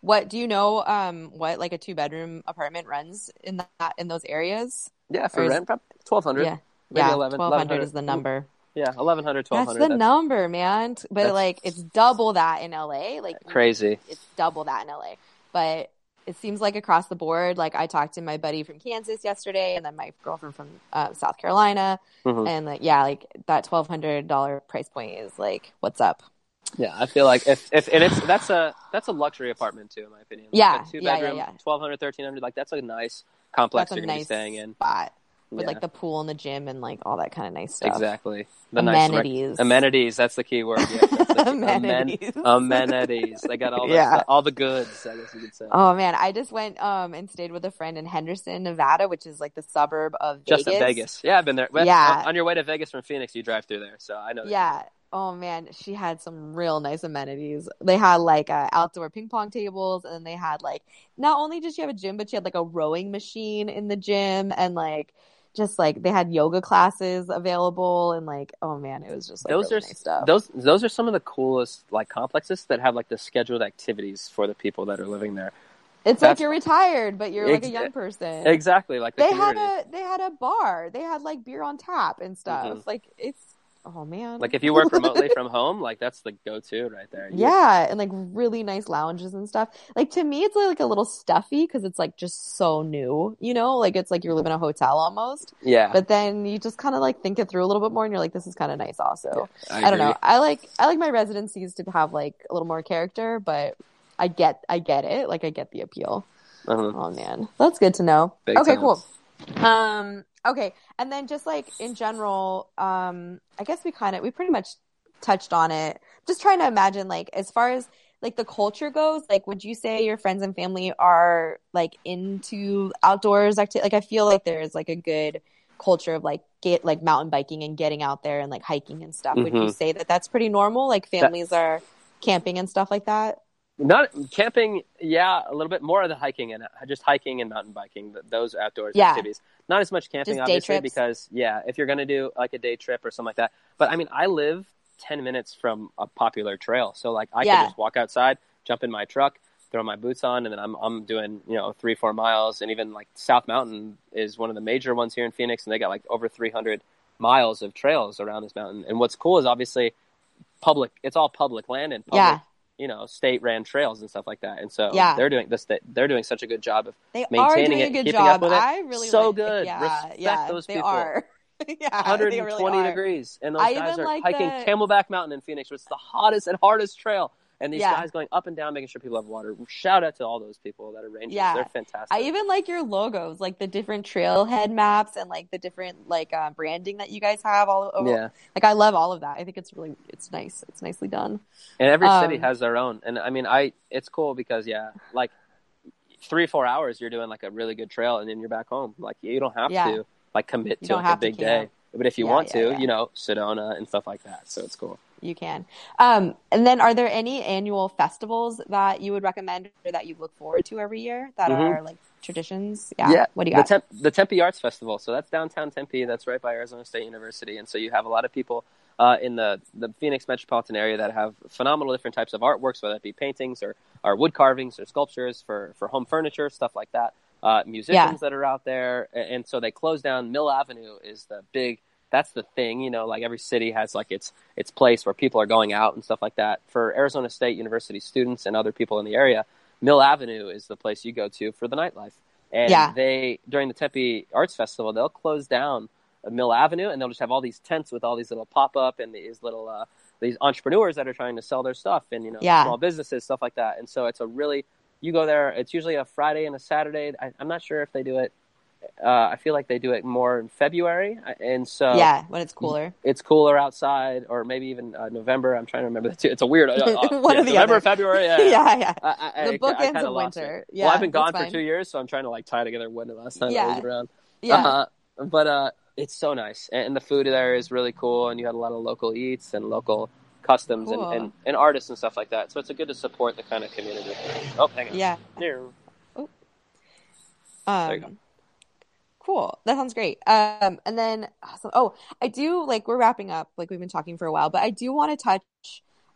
What do you know? Um, what like a two bedroom apartment runs in that in those areas?
Yeah, for
is-
rent, twelve hundred.
Yeah,
maybe
yeah,
11,
twelve hundred is the number.
Yeah, 1100, 1200.
That's the number, man. But
That's-
like, it's double that in LA. Like
Crazy.
it's double that in LA. But it seems like across the board. Like I talked to my buddy from Kansas yesterday, and then my girlfriend from uh, South Carolina,
Mhm.
and like yeah, like that twelve hundred dollar price point is like what's up?
Yeah, I feel like if, if and it's that's a that's a luxury apartment too, in my opinion. Like
Yeah,
a two
yeah, yeah,
bedroom,
yeah.
1200, 1300, like that's a nice complex
That's
you're gonna
nice
be staying in.
spot with
Yeah,
like the pool and the gym and like all that kind of nice stuff.
exactly. The nice rec-
Amenities.
amenities. That's the key word. Yeah, the key-
Amenities.
amenities. They got all the
Yeah.
all the goods. I guess you could say.
Oh man, I just went um and stayed with a friend in Henderson, Nevada, which is like the suburb of Vegas.
Just in Vegas. Yeah, I've been there.
Yeah.
On, on your way to Vegas from Phoenix, you drive through there, so I know. that.
Yeah. Oh man, she had some real nice amenities. They had like uh, outdoor ping pong tables, and they had like not only did she have a gym, but she had like a rowing machine in the gym, and like just like they had yoga classes available, and like oh man, it was just like
those
really
are
nice stuff.
those those are some of the coolest like complexes that have like the scheduled activities for the people that are living there.
it's
that's-
like you're retired, but you're like a young person.
Exactly, like the
They had a they had a bar. They had like beer on tap and stuff.
Mhm.
Like it's oh man.
Like if you work remotely from home, like that's the go-to right there. You-
Yeah, and like really nice lounges and stuff. Like to me, it's like a little stuffy because it's like just so new, you know. Like it's like you're living in a hotel almost.
yeah.
But then you just kind of like think it through a little bit more, and you're like, this is kind of nice. Also,
I,
I, don't know. I like I like my residencies to have like a little more character, but I get I get it. Like I get the appeal.
Uh-huh.
Oh man, that's good to know.
Big
okay,
time.
cool. Um, okay, and then just like in general, um, I guess we kind of we pretty much touched on it. Just trying to imagine, like as far as like the culture goes, like would you say your friends and family are like into outdoors activity? Like I feel like there's like a good culture of like get like mountain biking and getting out there and like hiking and stuff. Would you
Mhm.
say that that's pretty normal? Like families are camping and stuff like that.
Not camping, yeah, a little bit more of the hiking and uh, just hiking and mountain biking. Those outdoors
Yeah.
activities. Not as much camping, obviously,
trips.
because yeah, if you're gonna do like a day trip or something like that. But I mean, I live ten minutes from a popular trail. So like I
Yeah.
can just walk outside, jump in my truck, throw my boots on, and then I'm I'm doing you know three four miles, and even like South Mountain is one of the major ones here in Phoenix, and they got like over 300 miles of trails around this mountain. And what's cool is obviously public. It's all public land and public,
Yeah.
You know, state ran trails and stuff like that. And so
Yeah.
they're doing this. They're doing such a good job of
They are
maintaining
doing
it,
a good
keeping
job.
up with it.
I really
So
like it.
good.
Yeah,
Respect
yeah,
those
they
people.
are. yeah,
120
really
degrees, and those
I
guys are
like
hiking
the-
Camelback Mountain in Phoenix, which is the hottest and hardest trail. And these
Yeah.
guys going up and down, making sure people have water. Shout out to all those people that are rangers.
Yeah.
They're fantastic.
I even like your logos, like the different trailhead maps and like the different like uh, branding that you guys have all over.
yeah.
Like I love all of that. I think it's really it's nice. It's nicely done.
And every city
Um,
has their own. And I mean, I it's cool because yeah, like three four hours you're doing like a really good trail, and then you're back home. Like you don't have
Yeah.
to like commit
You
to like, a big day, but if you
Yeah,
want to, you know, Sedona and stuff like that. So it's cool.
You can. Um, and then are there any annual festivals that you would recommend or that you look forward to every year that
Mhm.
are like traditions? Yeah. What do you got? the?
Temp- the Tempe Arts Festival. So that's downtown Tempe. That's right by Arizona State University. And so you have a lot of people uh, in the, the Phoenix metropolitan area that have phenomenal different types of artworks, whether it be paintings or, or wood carvings or sculptures for, for home furniture, stuff like that. Uh, musicians
Yeah.
that are out there. A- And so they close down. Mill Avenue is the big, that's the thing, you know, like every city has like its, its place where people are going out and stuff like that. For Arizona State University students and other people in the area, Mill Avenue is the place you go to for the nightlife. And
Yeah.
they during the Tempe Arts Festival, they'll close down Mill Avenue, and they'll just have all these tents with all these little pop up and these little uh, these entrepreneurs that are trying to sell their stuff and you know
Yeah.
small businesses stuff like that. And so it's a really you go there. It's usually a Friday and a Saturday. I, I'm not sure if they do it. Uh, I feel like they do it more in February, and so
yeah, when it's cooler.
it's cooler outside, or maybe even uh, November. I'm trying to remember the two. It's a weird. Uh, uh,
One
yeah,
or the
November,
other.
February. Yeah,
Yeah, yeah.
I, I,
The bookends of
it.
winter. Yeah,
well, I've been gone
that's
for two years, so I'm trying to like tie together when the last time I was around.
Yeah.
Uh, but uh, it's so nice, and, and the food there is really cool, and you had a lot of local eats and local customs
Cool.
and, and, and artists and stuff like that. So it's a good to support the kind of community. Oh, hang on.
Yeah.
Here.
Um,
you go.
Cool. That sounds great. Um, and then, awesome. oh, I do like we're wrapping up, like we've been talking for a while, but I do want to touch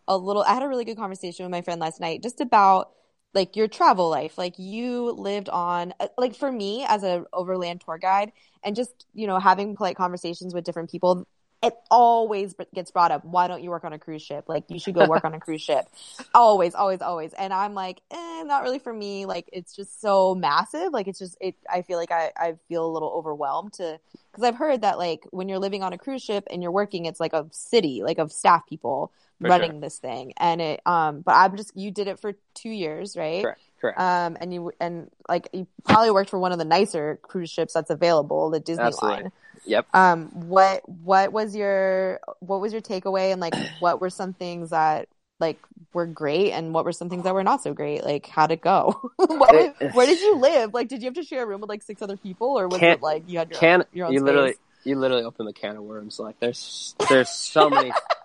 a little. I had a really good conversation with my friend last night just about like your travel life. Like you lived on, uh, like for me as a overland tour guide, and just you know having polite conversations with different people. It always gets brought up. Why don't you work on a cruise ship? Like you should go work on a cruise ship. Always, always, always. And I'm like, eh, not really for me. Like it's just so massive. Like it's just it. I feel like I I feel a little overwhelmed to because I've heard that like when you're living on a cruise ship and you're working, it's like a city, like of staff people
For
running
sure.
this thing. And it um, but I'm just you did it for two years, right?
Correct. Correct.
Um, and you and like you probably worked for one of the nicer cruise ships that's available, the Disney
Absolutely.
line.
Yep.
Um, what what was your what was your takeaway, and like what were some things that like were great, and what were some things that were not so great? Like how'd it go? what, where did you live? Like, did you have to share a room with like six other people, or was
Can't-
it like you had your
can
own, your own
you
space?
literally you literally open the can of worms like there's there's so many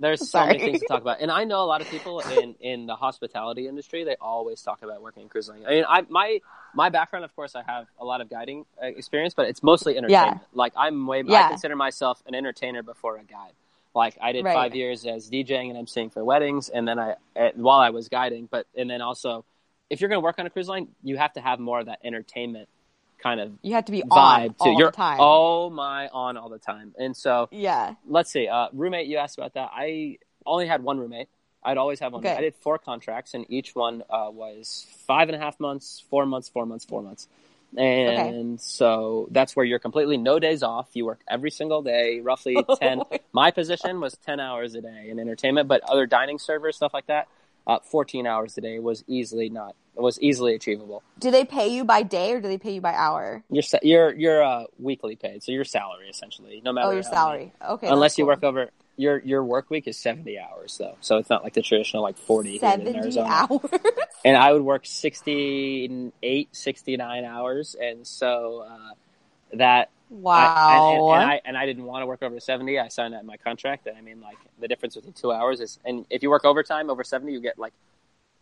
there's so many things to talk about. And i know a lot of people in in the hospitality industry they always talk about working in cruise line. I mean i my my background of course i have a lot of guiding uh, experience but it's mostly entertainment. Like i'm way i consider myself an entertainer before a guide. Like i did
Right.
five years as djing and emceeing for weddings and then i uh, while i was guiding but and then also if you're going to work on a cruise line you have to have more of that entertainment kind of
You had to be
vibe
on
too.
all
You're
the time.
oh my on all the time. And so
yeah.
let's see. Uh, roommate, you asked about that. I only had one roommate. I'd always have one.
Okay.
I did four contracts, and each one uh, was five and a half months, four months, four months, four months. And so that's where you're completely no days off. You work every single day, roughly ten. My position was ten hours a day in entertainment, but other dining servers, stuff like that, uh, fourteen hours a day was easily not was easily achievable.
Do they pay you by day or do they pay you by hour?
You're you're you're uh, weekly paid, so your salary essentially, no matter
Oh, your
how many-
salary. Okay.
unless you
cool.
work over your your work week is seventy hours though, so it's not like the traditional like forty here in Arizona.
hours.
And I would work 68, 69 hours, and so uh, that
wow.
I, and, and, and I and I didn't want to work over seventy. I signed that in my contract, and I mean like the difference between two hours is, and if you work overtime over seventy, you get like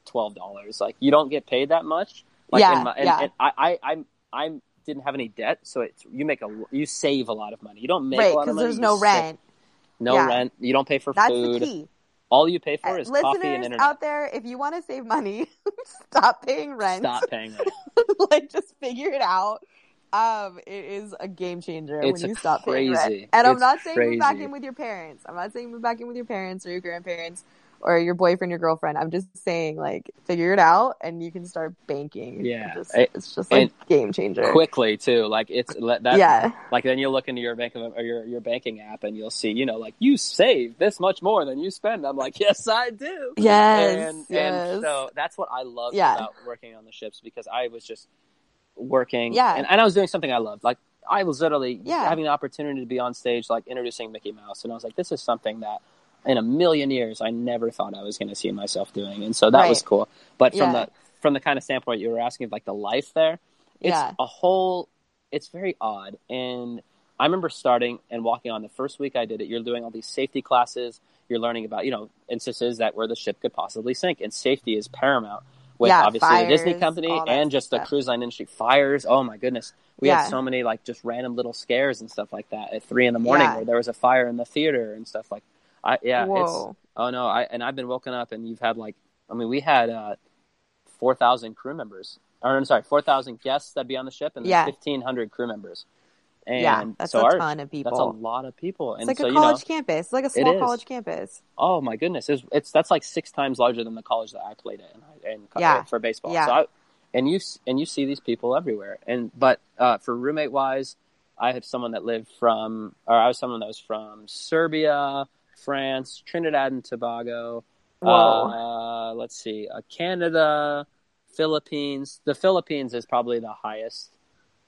twelve dollars. Like you don't get paid that much. Like
Yeah,
in my, and,
yeah.
and I I I'm, I didn't have any debt, so it's you make a you save a lot of money. You don't make
right,
a lot of
because
money.
there's no
save-
rent.
no
Yeah.
rent. You don't pay for
That's
food.
the key.
All you pay for
Uh,
is coffee and
Listeners
internet.
out there, if you want to save money, stop paying rent.
Stop paying rent.
like just figure it out. Um, it is a game changer
It's
when you stop paying rent. And I'm not saying move back in with your parents. I'm not saying move back in with your parents or your grandparents or your boyfriend, your girlfriend. I'm just saying like figure it out and you can start banking.
Yeah.
It's just,
I-
it's just like game changer.
Quickly too, like it's that.
yeah.
Like then you'll look into your bank of, or your your banking app and you'll see, you know, like you save this much more than you spend. I'm like, yes, I do.
Yes.
and
yes.
and so that's what I love
Yeah.
about working on the ships because I was just working,
Yeah.
and, and I was doing something I loved. Like I was literally
Yeah.
having the opportunity to be on stage, like introducing Mickey Mouse, and I was like, this is something that in a million years I never thought I was going to see myself doing, and so that
Right.
was cool. But from
Yeah.
the from the kind of standpoint you were asking, like the life there, it's
Yeah.
a whole. It's very odd, and I remember starting and walking on the first week I did it. You're doing all these safety classes. You're learning about you know instances that where the ship could possibly sink, and safety is paramount with
Yeah,
obviously the Disney company and just the cruise line industry. Fires, oh my goodness, we
Yeah.
had so many like just random little scares and stuff like that at three in the morning
Yeah.
where there was a fire in the theater and stuff like. I yeah, it's oh no, I and I've been woken up and you've had like I mean we had uh, four thousand crew members or I'm sorry four thousand guests that'd be on the ship and
Yeah.
fifteen hundred crew members. And
yeah. That's
so
a
our,
ton of people.
that's a lot of people,
it's like
so
a
you know,
college campus. It's like a small college campus.
oh my goodness, it's, it's that's like six times larger than the college that I played at, and, I-
Yeah.
for baseball.
Yeah.
So I, and you and you see these people everywhere. And but uh, for roommate wise, I had someone that lived from, or I was someone that was from Serbia, France, Trinidad and Tobago. Uh, let's see, uh, Canada, Philippines. The Philippines is probably the highest.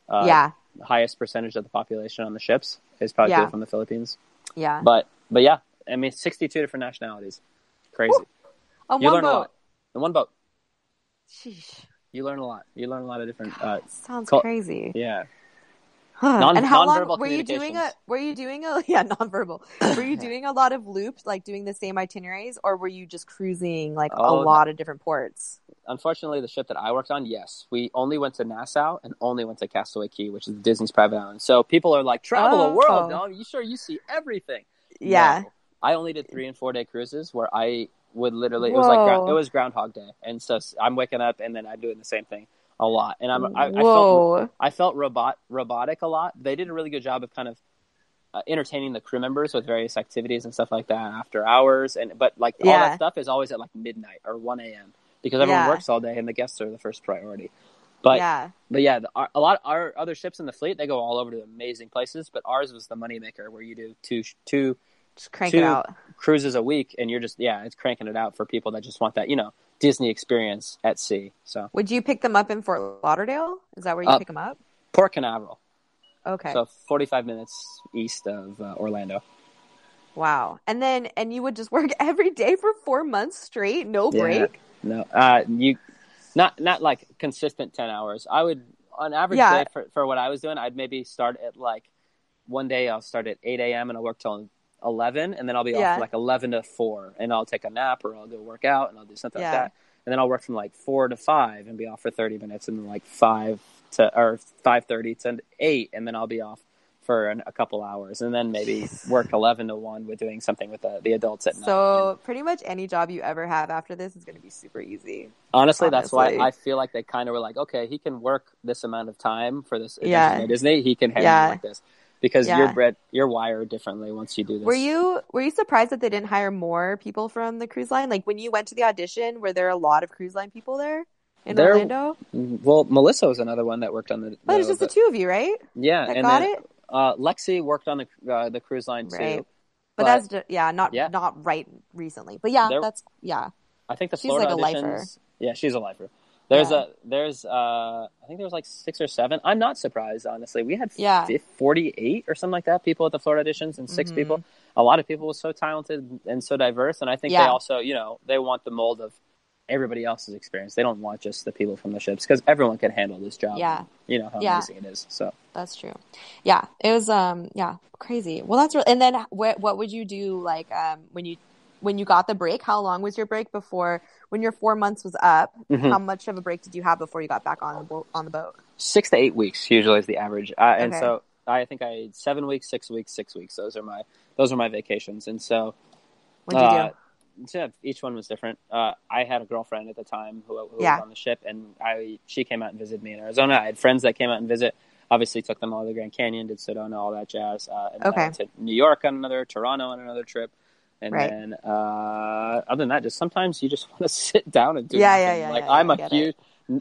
Uh,
yeah.
highest percentage of the population on the ships is probably
Yeah.
from the Philippines.
Yeah.
But but yeah, I mean, sixty-two different nationalities. Crazy.
Woo. On
You
one
learn a
boat.
lot. In one boat,
Sheesh.
you learn a lot. You learn a lot of different. Uh,
Sounds crazy.
yeah. Non-
and how long were you doing a were you doing a yeah nonverbal were you doing a lot of loops like doing the same itineraries or were you just cruising like a
Oh,
lot of different ports
unfortunately, the ship that I worked on, yes, we only went to Nassau and only went to Castaway Cay, which is Disney's private island. So people are like, travel the
Oh.
world. No, you sure you see everything?
yeah
No. I only did three and four day cruises where I would literally it was like it was Groundhog Day, and so i'm waking up and then I'm doing the same thing a lot, and I'm I, I felt I felt robot robotic a lot. They did a really good job of kind of uh, entertaining the crew members with various activities and stuff like that after hours, and but like all
Yeah.
that stuff is always at like midnight or one a.m. because everyone
Yeah.
works all day and the guests are the first priority. But
yeah
but yeah, the, our, a lot our other ships in the fleet they go all over to amazing places, but ours was the moneymaker where you do two two
just crank
two-
it out
cruises a week and you're just yeah it's cranking it out for people that just want that you know Disney experience at sea. So
would you pick them up in Fort Lauderdale is that where you
Uh,
pick them up
Port Canaveral,
okay
so 45 minutes east of uh, Orlando.
wow and then and you would just work every day for four months straight no
Yeah.
break
No, uh, you not not like consistent ten hours. I would on average
Yeah.
day for, for what I was doing, I'd maybe start at like one day I'll start at eight a.m. and I'll work till eleven, and then I'll be
Yeah.
off like eleven to four, and I'll take a nap or I'll go work out and I'll do something
Yeah.
like that, and then I'll work from like four to five and be off for thirty minutes, and then like five to or five thirty to eight, and then I'll be off for an, a couple hours, and then maybe work eleven to one with doing something with the, the adults at night.
so pretty much any job you ever have after this is going to be super easy
Honestly, that's why. I feel like they kind of were like, okay, he can work this amount of time for this
Yeah.
at Disney. He can handle
Yeah.
like this because
Yeah.
you're bred, you're wired differently once you do this.
Were you were you surprised that they didn't hire more people from the cruise line? Like when you went to the audition, were there a lot of cruise line people there in
There-
Orlando?
Well, Melissa was another one that worked on the.
But it's
the-
just the two of you, right?
yeah,
That
and
got
then
it.
uh, Lexi worked on the uh, the cruise line
Right.
too.
But,
but-
that's yeah, not
Yeah.
not right recently. But yeah,
There-
that's yeah.
I think the
She's
Florida
like a lifer.
Yeah, she's a lifer. There's
Yeah.
a there's uh I think there was like six or seven. I'm not surprised honestly. We had
Yeah.
fif- 48 or something like that people at the Florida auditions and 6
Mhm.
people. A lot of people were so talented and so diverse and I think they also, you know, they want the mold of everybody else's experience. They don't want just the people from the ships because everyone can handle this job.
Yeah.
You know how
Yeah.
amazing it is. So
That's true. Yeah, it was um yeah crazy. Well, that's real. And then what what would you do like um when you when you got the break? How long was your break before when your four months was up?
Mhm.
How much of a break did you have before you got back on the boat on the boat?
six to eight weeks usually is the average. Uh, and
Okay.
so I think I had seven weeks, six weeks, six weeks. Those are my those are my vacations, and so uh,
do?
yeah, each one was different. Uh, I had a girlfriend at the time who, who
Yeah.
was on the ship, and I she came out and visited me in Arizona. I had friends that came out and visit. Obviously, took them all to the Grand Canyon, did Sedona, all that jazz. Uh, and
Okay.
To New York on another, Toronto on another trip, and
Right.
then uh, other than that, just sometimes you just want to sit down and do.
Yeah, yeah,
nothing.
yeah,
Like
yeah,
I'm a huge.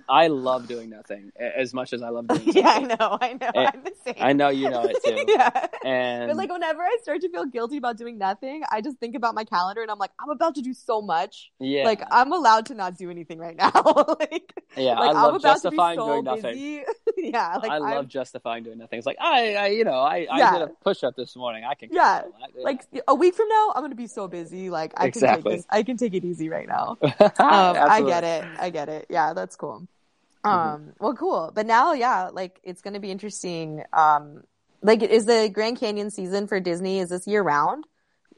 I love doing nothing as much as I love doing.
yeah, I know, I know.
Eh,
I'm the same.
I know you know it too.
yeah.
And
But like whenever I start to feel guilty about doing nothing, I just think about my calendar and I'm like, I'm about to do so much.
yeah,
Like I'm allowed to not do anything right now. like,
yeah,
like
I love
am about to be
justifying
so
doing nothing.
busy. yeah, like
I
I'm,
love justifying doing nothing. It's like I, I you know, I, I
Yeah.
did a push up this morning. I can
Yeah.
that.
like a week from now, I'm gonna be so busy. Like I can
Exactly.
take this. I can take it easy right now. Um, I get it. I get it. Yeah, that's cool.
Mm-hmm.
Um, well, cool. But now, yeah, like it's gonna be interesting. Um, like is the Grand Canyon season for Disney? Is this year round?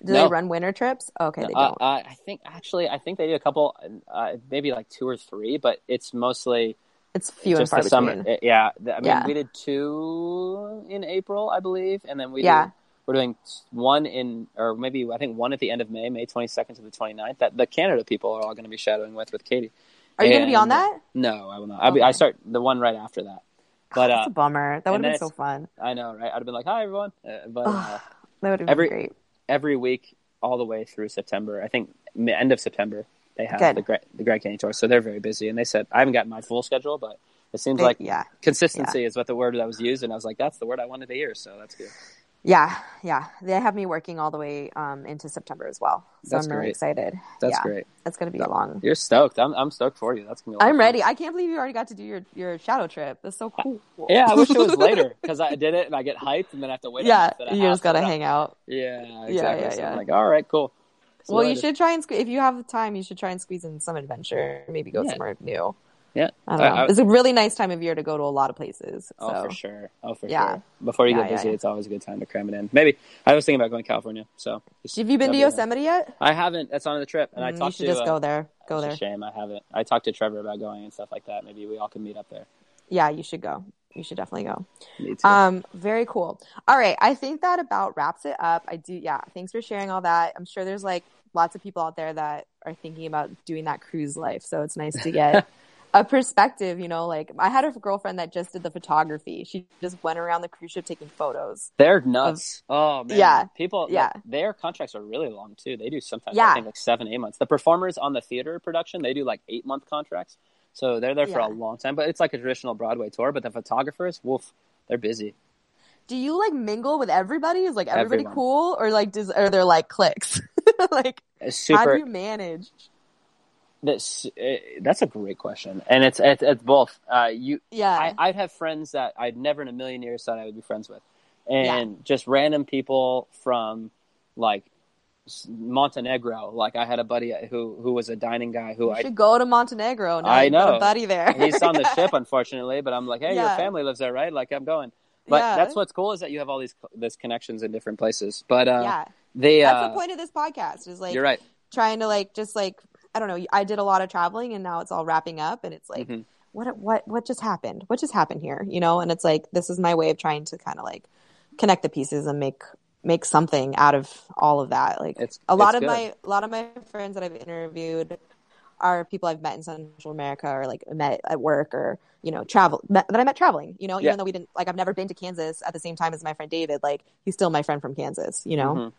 Do
No.
they run winter trips? Okay, they
Uh,
don't.
uh, I think actually, I think they do a couple, uh, maybe like two or three, but it's mostly
It's few and far
the summer.
between.
Uh, Yeah, the- I mean,
Yeah.
we did two in April, I believe, and then we
Yeah.
did, we're doing one in, or maybe I think one at the end of May, May 22nd to the 29th. That the Canada people are all going to be shadowing with with Katie.
Are you gonna be on that?
No, I will not. I'll be, I start the one right after that. But
That's
uh,
a bummer. That would have been so fun.
I know, right? I'd have been like, "Hi, everyone," uh, but uh,
That would have been
every-
great.
every week, all the way through September. I think end of September they have
Good.
the Grand, the Grand Canyon tour, so they're very busy. And they said I haven't gotten my full schedule, but it seems
They-
like
yeah,
consistency is what the word that was used, and I was like, that's the word I wanted to hear. So that's good.
Yeah, yeah. They have me working all the way um, into September as well. So
That's
I'm really
great.
excited.
That's
yeah,
great.
that's gonna be a long.
You're stoked. I'm I'm stoked for you. That's gonna be. A lot
I'm
fun.
ready. I can't believe you already got to do your your shadow trip. That's so cool.
Yeah, I wish it was later because I did it and I get hyped and then I have to wait.
yeah, you just gotta hang out.
Yeah, exactly.
yeah,
So I'm
yeah.
like, all right, cool. See
well, you
later.
should try and sque- if you have the time, you should try and squeeze in some adventure. Maybe go
Yeah.
somewhere new.
Yeah.
I don't know.
I- I-
it's a really nice time of year to go to a lot of places. So.
Oh, for sure. Oh, for
Yeah.
sure. Before you
Yeah,
get busy,
yeah.
it's always a good time to cram it in. Maybe I was thinking about going to California. So just-
Have you been to. Yosemite yet?
I haven't. That's on the trip, and I
Mm,
talked
you should
to.
just
uh,
go there. Go
it's
there.
A shame I haven't. I talked to Trevor about going and stuff like that. Maybe we all can meet up there.
Yeah, you should go. You should definitely go.
Me too.
Um, very cool. All right, I think that about wraps it up. I do. Yeah, thanks for sharing all that. I'm sure there's like lots of people out there that are thinking about doing that cruise life, so it's nice to get a perspective. You know, like I had a girlfriend that just did the photography. She just went around the cruise ship taking photos.
They're nuts. oh man.
Yeah.
People.
Yeah.
Their contracts are really long too. They do sometimes.
Yeah.
I think like seven, eight months. The performers on the theater production, they do like eight month contracts. So they're there for
Yeah.
a long time. But it's like a traditional Broadway tour. But the photographers, woof, they're busy.
Do you like mingle with everybody? Is like everybody
Everyone.
cool, or like does are there like cliques? like
It's
how do you manage?
That's uh, that's a great question, and it's it's, it's both. Uh, you,
Yeah,
I, I'd have friends that I'd never in a million years thought I would be friends with, and just random people from like Montenegro. Like I had a buddy who who was a dining guy who
you
I
should go to Montenegro. Now
I know.
a buddy there.
he's on the ship unfortunately, but I'm like, hey, your family lives there, right? Like I'm going. But
Yeah.
that's what's cool is that you have all these this connections in different places. But uh,
yeah.
they
That's
uh,
the point of this podcast. Is like
you're right.
trying to like just like I don't know. I did a lot of traveling, and now it's all wrapping up, and it's like
Mhm.
what what what just happened? What just happened here? You know? And it's like this is my way of trying to kind of like connect the pieces and make make something out of all of that. Like
It's
a lot of
good.
my a lot of my friends that I've interviewed are people I've met in Central America or like met at work or you know travel met, that I met traveling. You know, even though we didn't like I've never been to Kansas at the same time as my friend David. Like he's still my friend from Kansas. You know,
Mhm.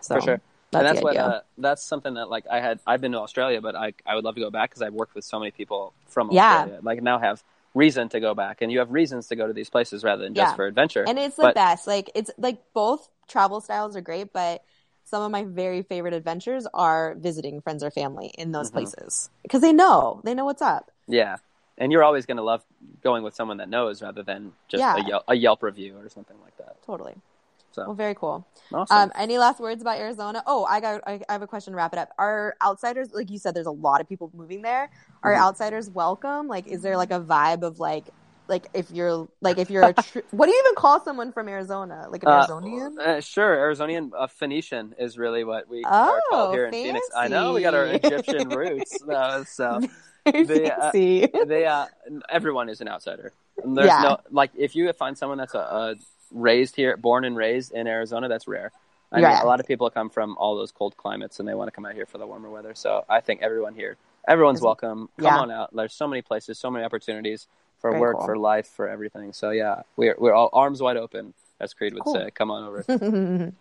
so
for sure.
That's,
and that's what uh, that's something that like I had I've been to Australia, but I I would love to go back because I've worked with so many people from
Yeah.
Australia. Like now have reason to go back, and you have reasons to go to these places rather than just
Yeah.
for adventure.
and it's the
But-
best. Like it's like both travel styles are great, but some of my very favorite adventures are visiting friends or family in those
Mhm.
places because they know they know what's up.
yeah, and you're always going to love going with someone that knows rather than just
Yeah.
a, Yelp, a Yelp review or something like that.
Totally.
So
Well, very cool.
awesome.
Um, any last words about Arizona? Oh, I got. I, I have a question to wrap it up. Are outsiders, like you said, there's a lot of people moving there. Are
Mhm.
outsiders welcome? Like, is there like a vibe of like, like if you're like if you're a tr- what do you even call someone from Arizona? Like an
Uh,
Arizonian?
Uh, sure, Arizonian uh, Phoenician is really what we
Oh,
are called here in Phoenix. I know we got our. Egyptian roots, uh, so they, uh, they uh, everyone is an outsider. And There's
Yeah.
no like if you find someone that's a, a raised here, born and raised in Arizona, that's rare. I
Yeah.
mean, a lot of people come from all those cold climates and they want to come out here for the warmer weather. So I think everyone here, everyone's welcome. Come
yeah.
on out. There's so many places, so many opportunities for
Very
work,
cool.
for life, for everything. So yeah, we're we're all arms wide open, as Creed would
Cool.
say. Come on over.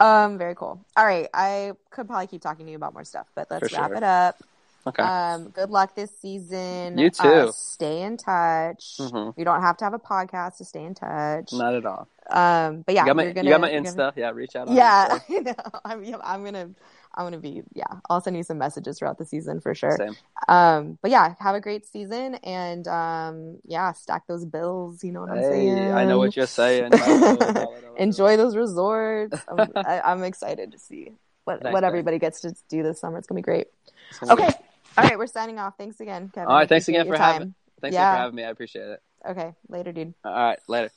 um, very cool. All right, I could probably keep talking to you about more stuff, but let's
For
wrap
sure.
it up.
Okay.
Um, good luck this season.
You too.
Uh, stay in touch.
Mhm.
You don't have to have a podcast to stay in touch.
Not at all.
Um, but yeah,
you got my,
gonna,
you got my
you're gonna-
Insta. Yeah, reach out. On
Yeah,
Insta.
I know. I'm, I'm gonna, I'm gonna be, yeah. I'll send you some messages throughout the season for sure.
Same.
Um, but yeah, have a great season and um, yeah, stack those bills. You know what I'm saying?
I know what you're saying. I know it, I know it.
Enjoy those resorts. I'm, I, I'm excited to see what
Thanks,
what
man.
everybody gets to do this summer. It's gonna be great.
It's
Okay,
good.
All right, we're signing off. Thanks again, Kevin.
All right, thanks again
your
for having-
time.
Thanks
Yeah.
for having me. I appreciate it.
Okay, later, dude.
All right, later.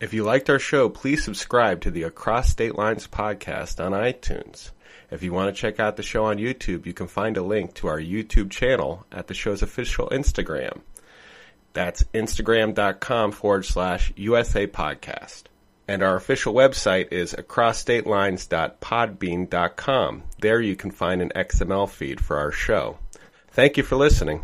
If you liked our show, please subscribe to the Across State Lines podcast on iTunes. If you want to check out the show on YouTube, you can find a link to our YouTube channel at the show's official Instagram. That's instagram.com forward slash USA podcast. And our official website is acrossstatelines.podbean.com. There you can find an XML feed for our show. Thank you for listening.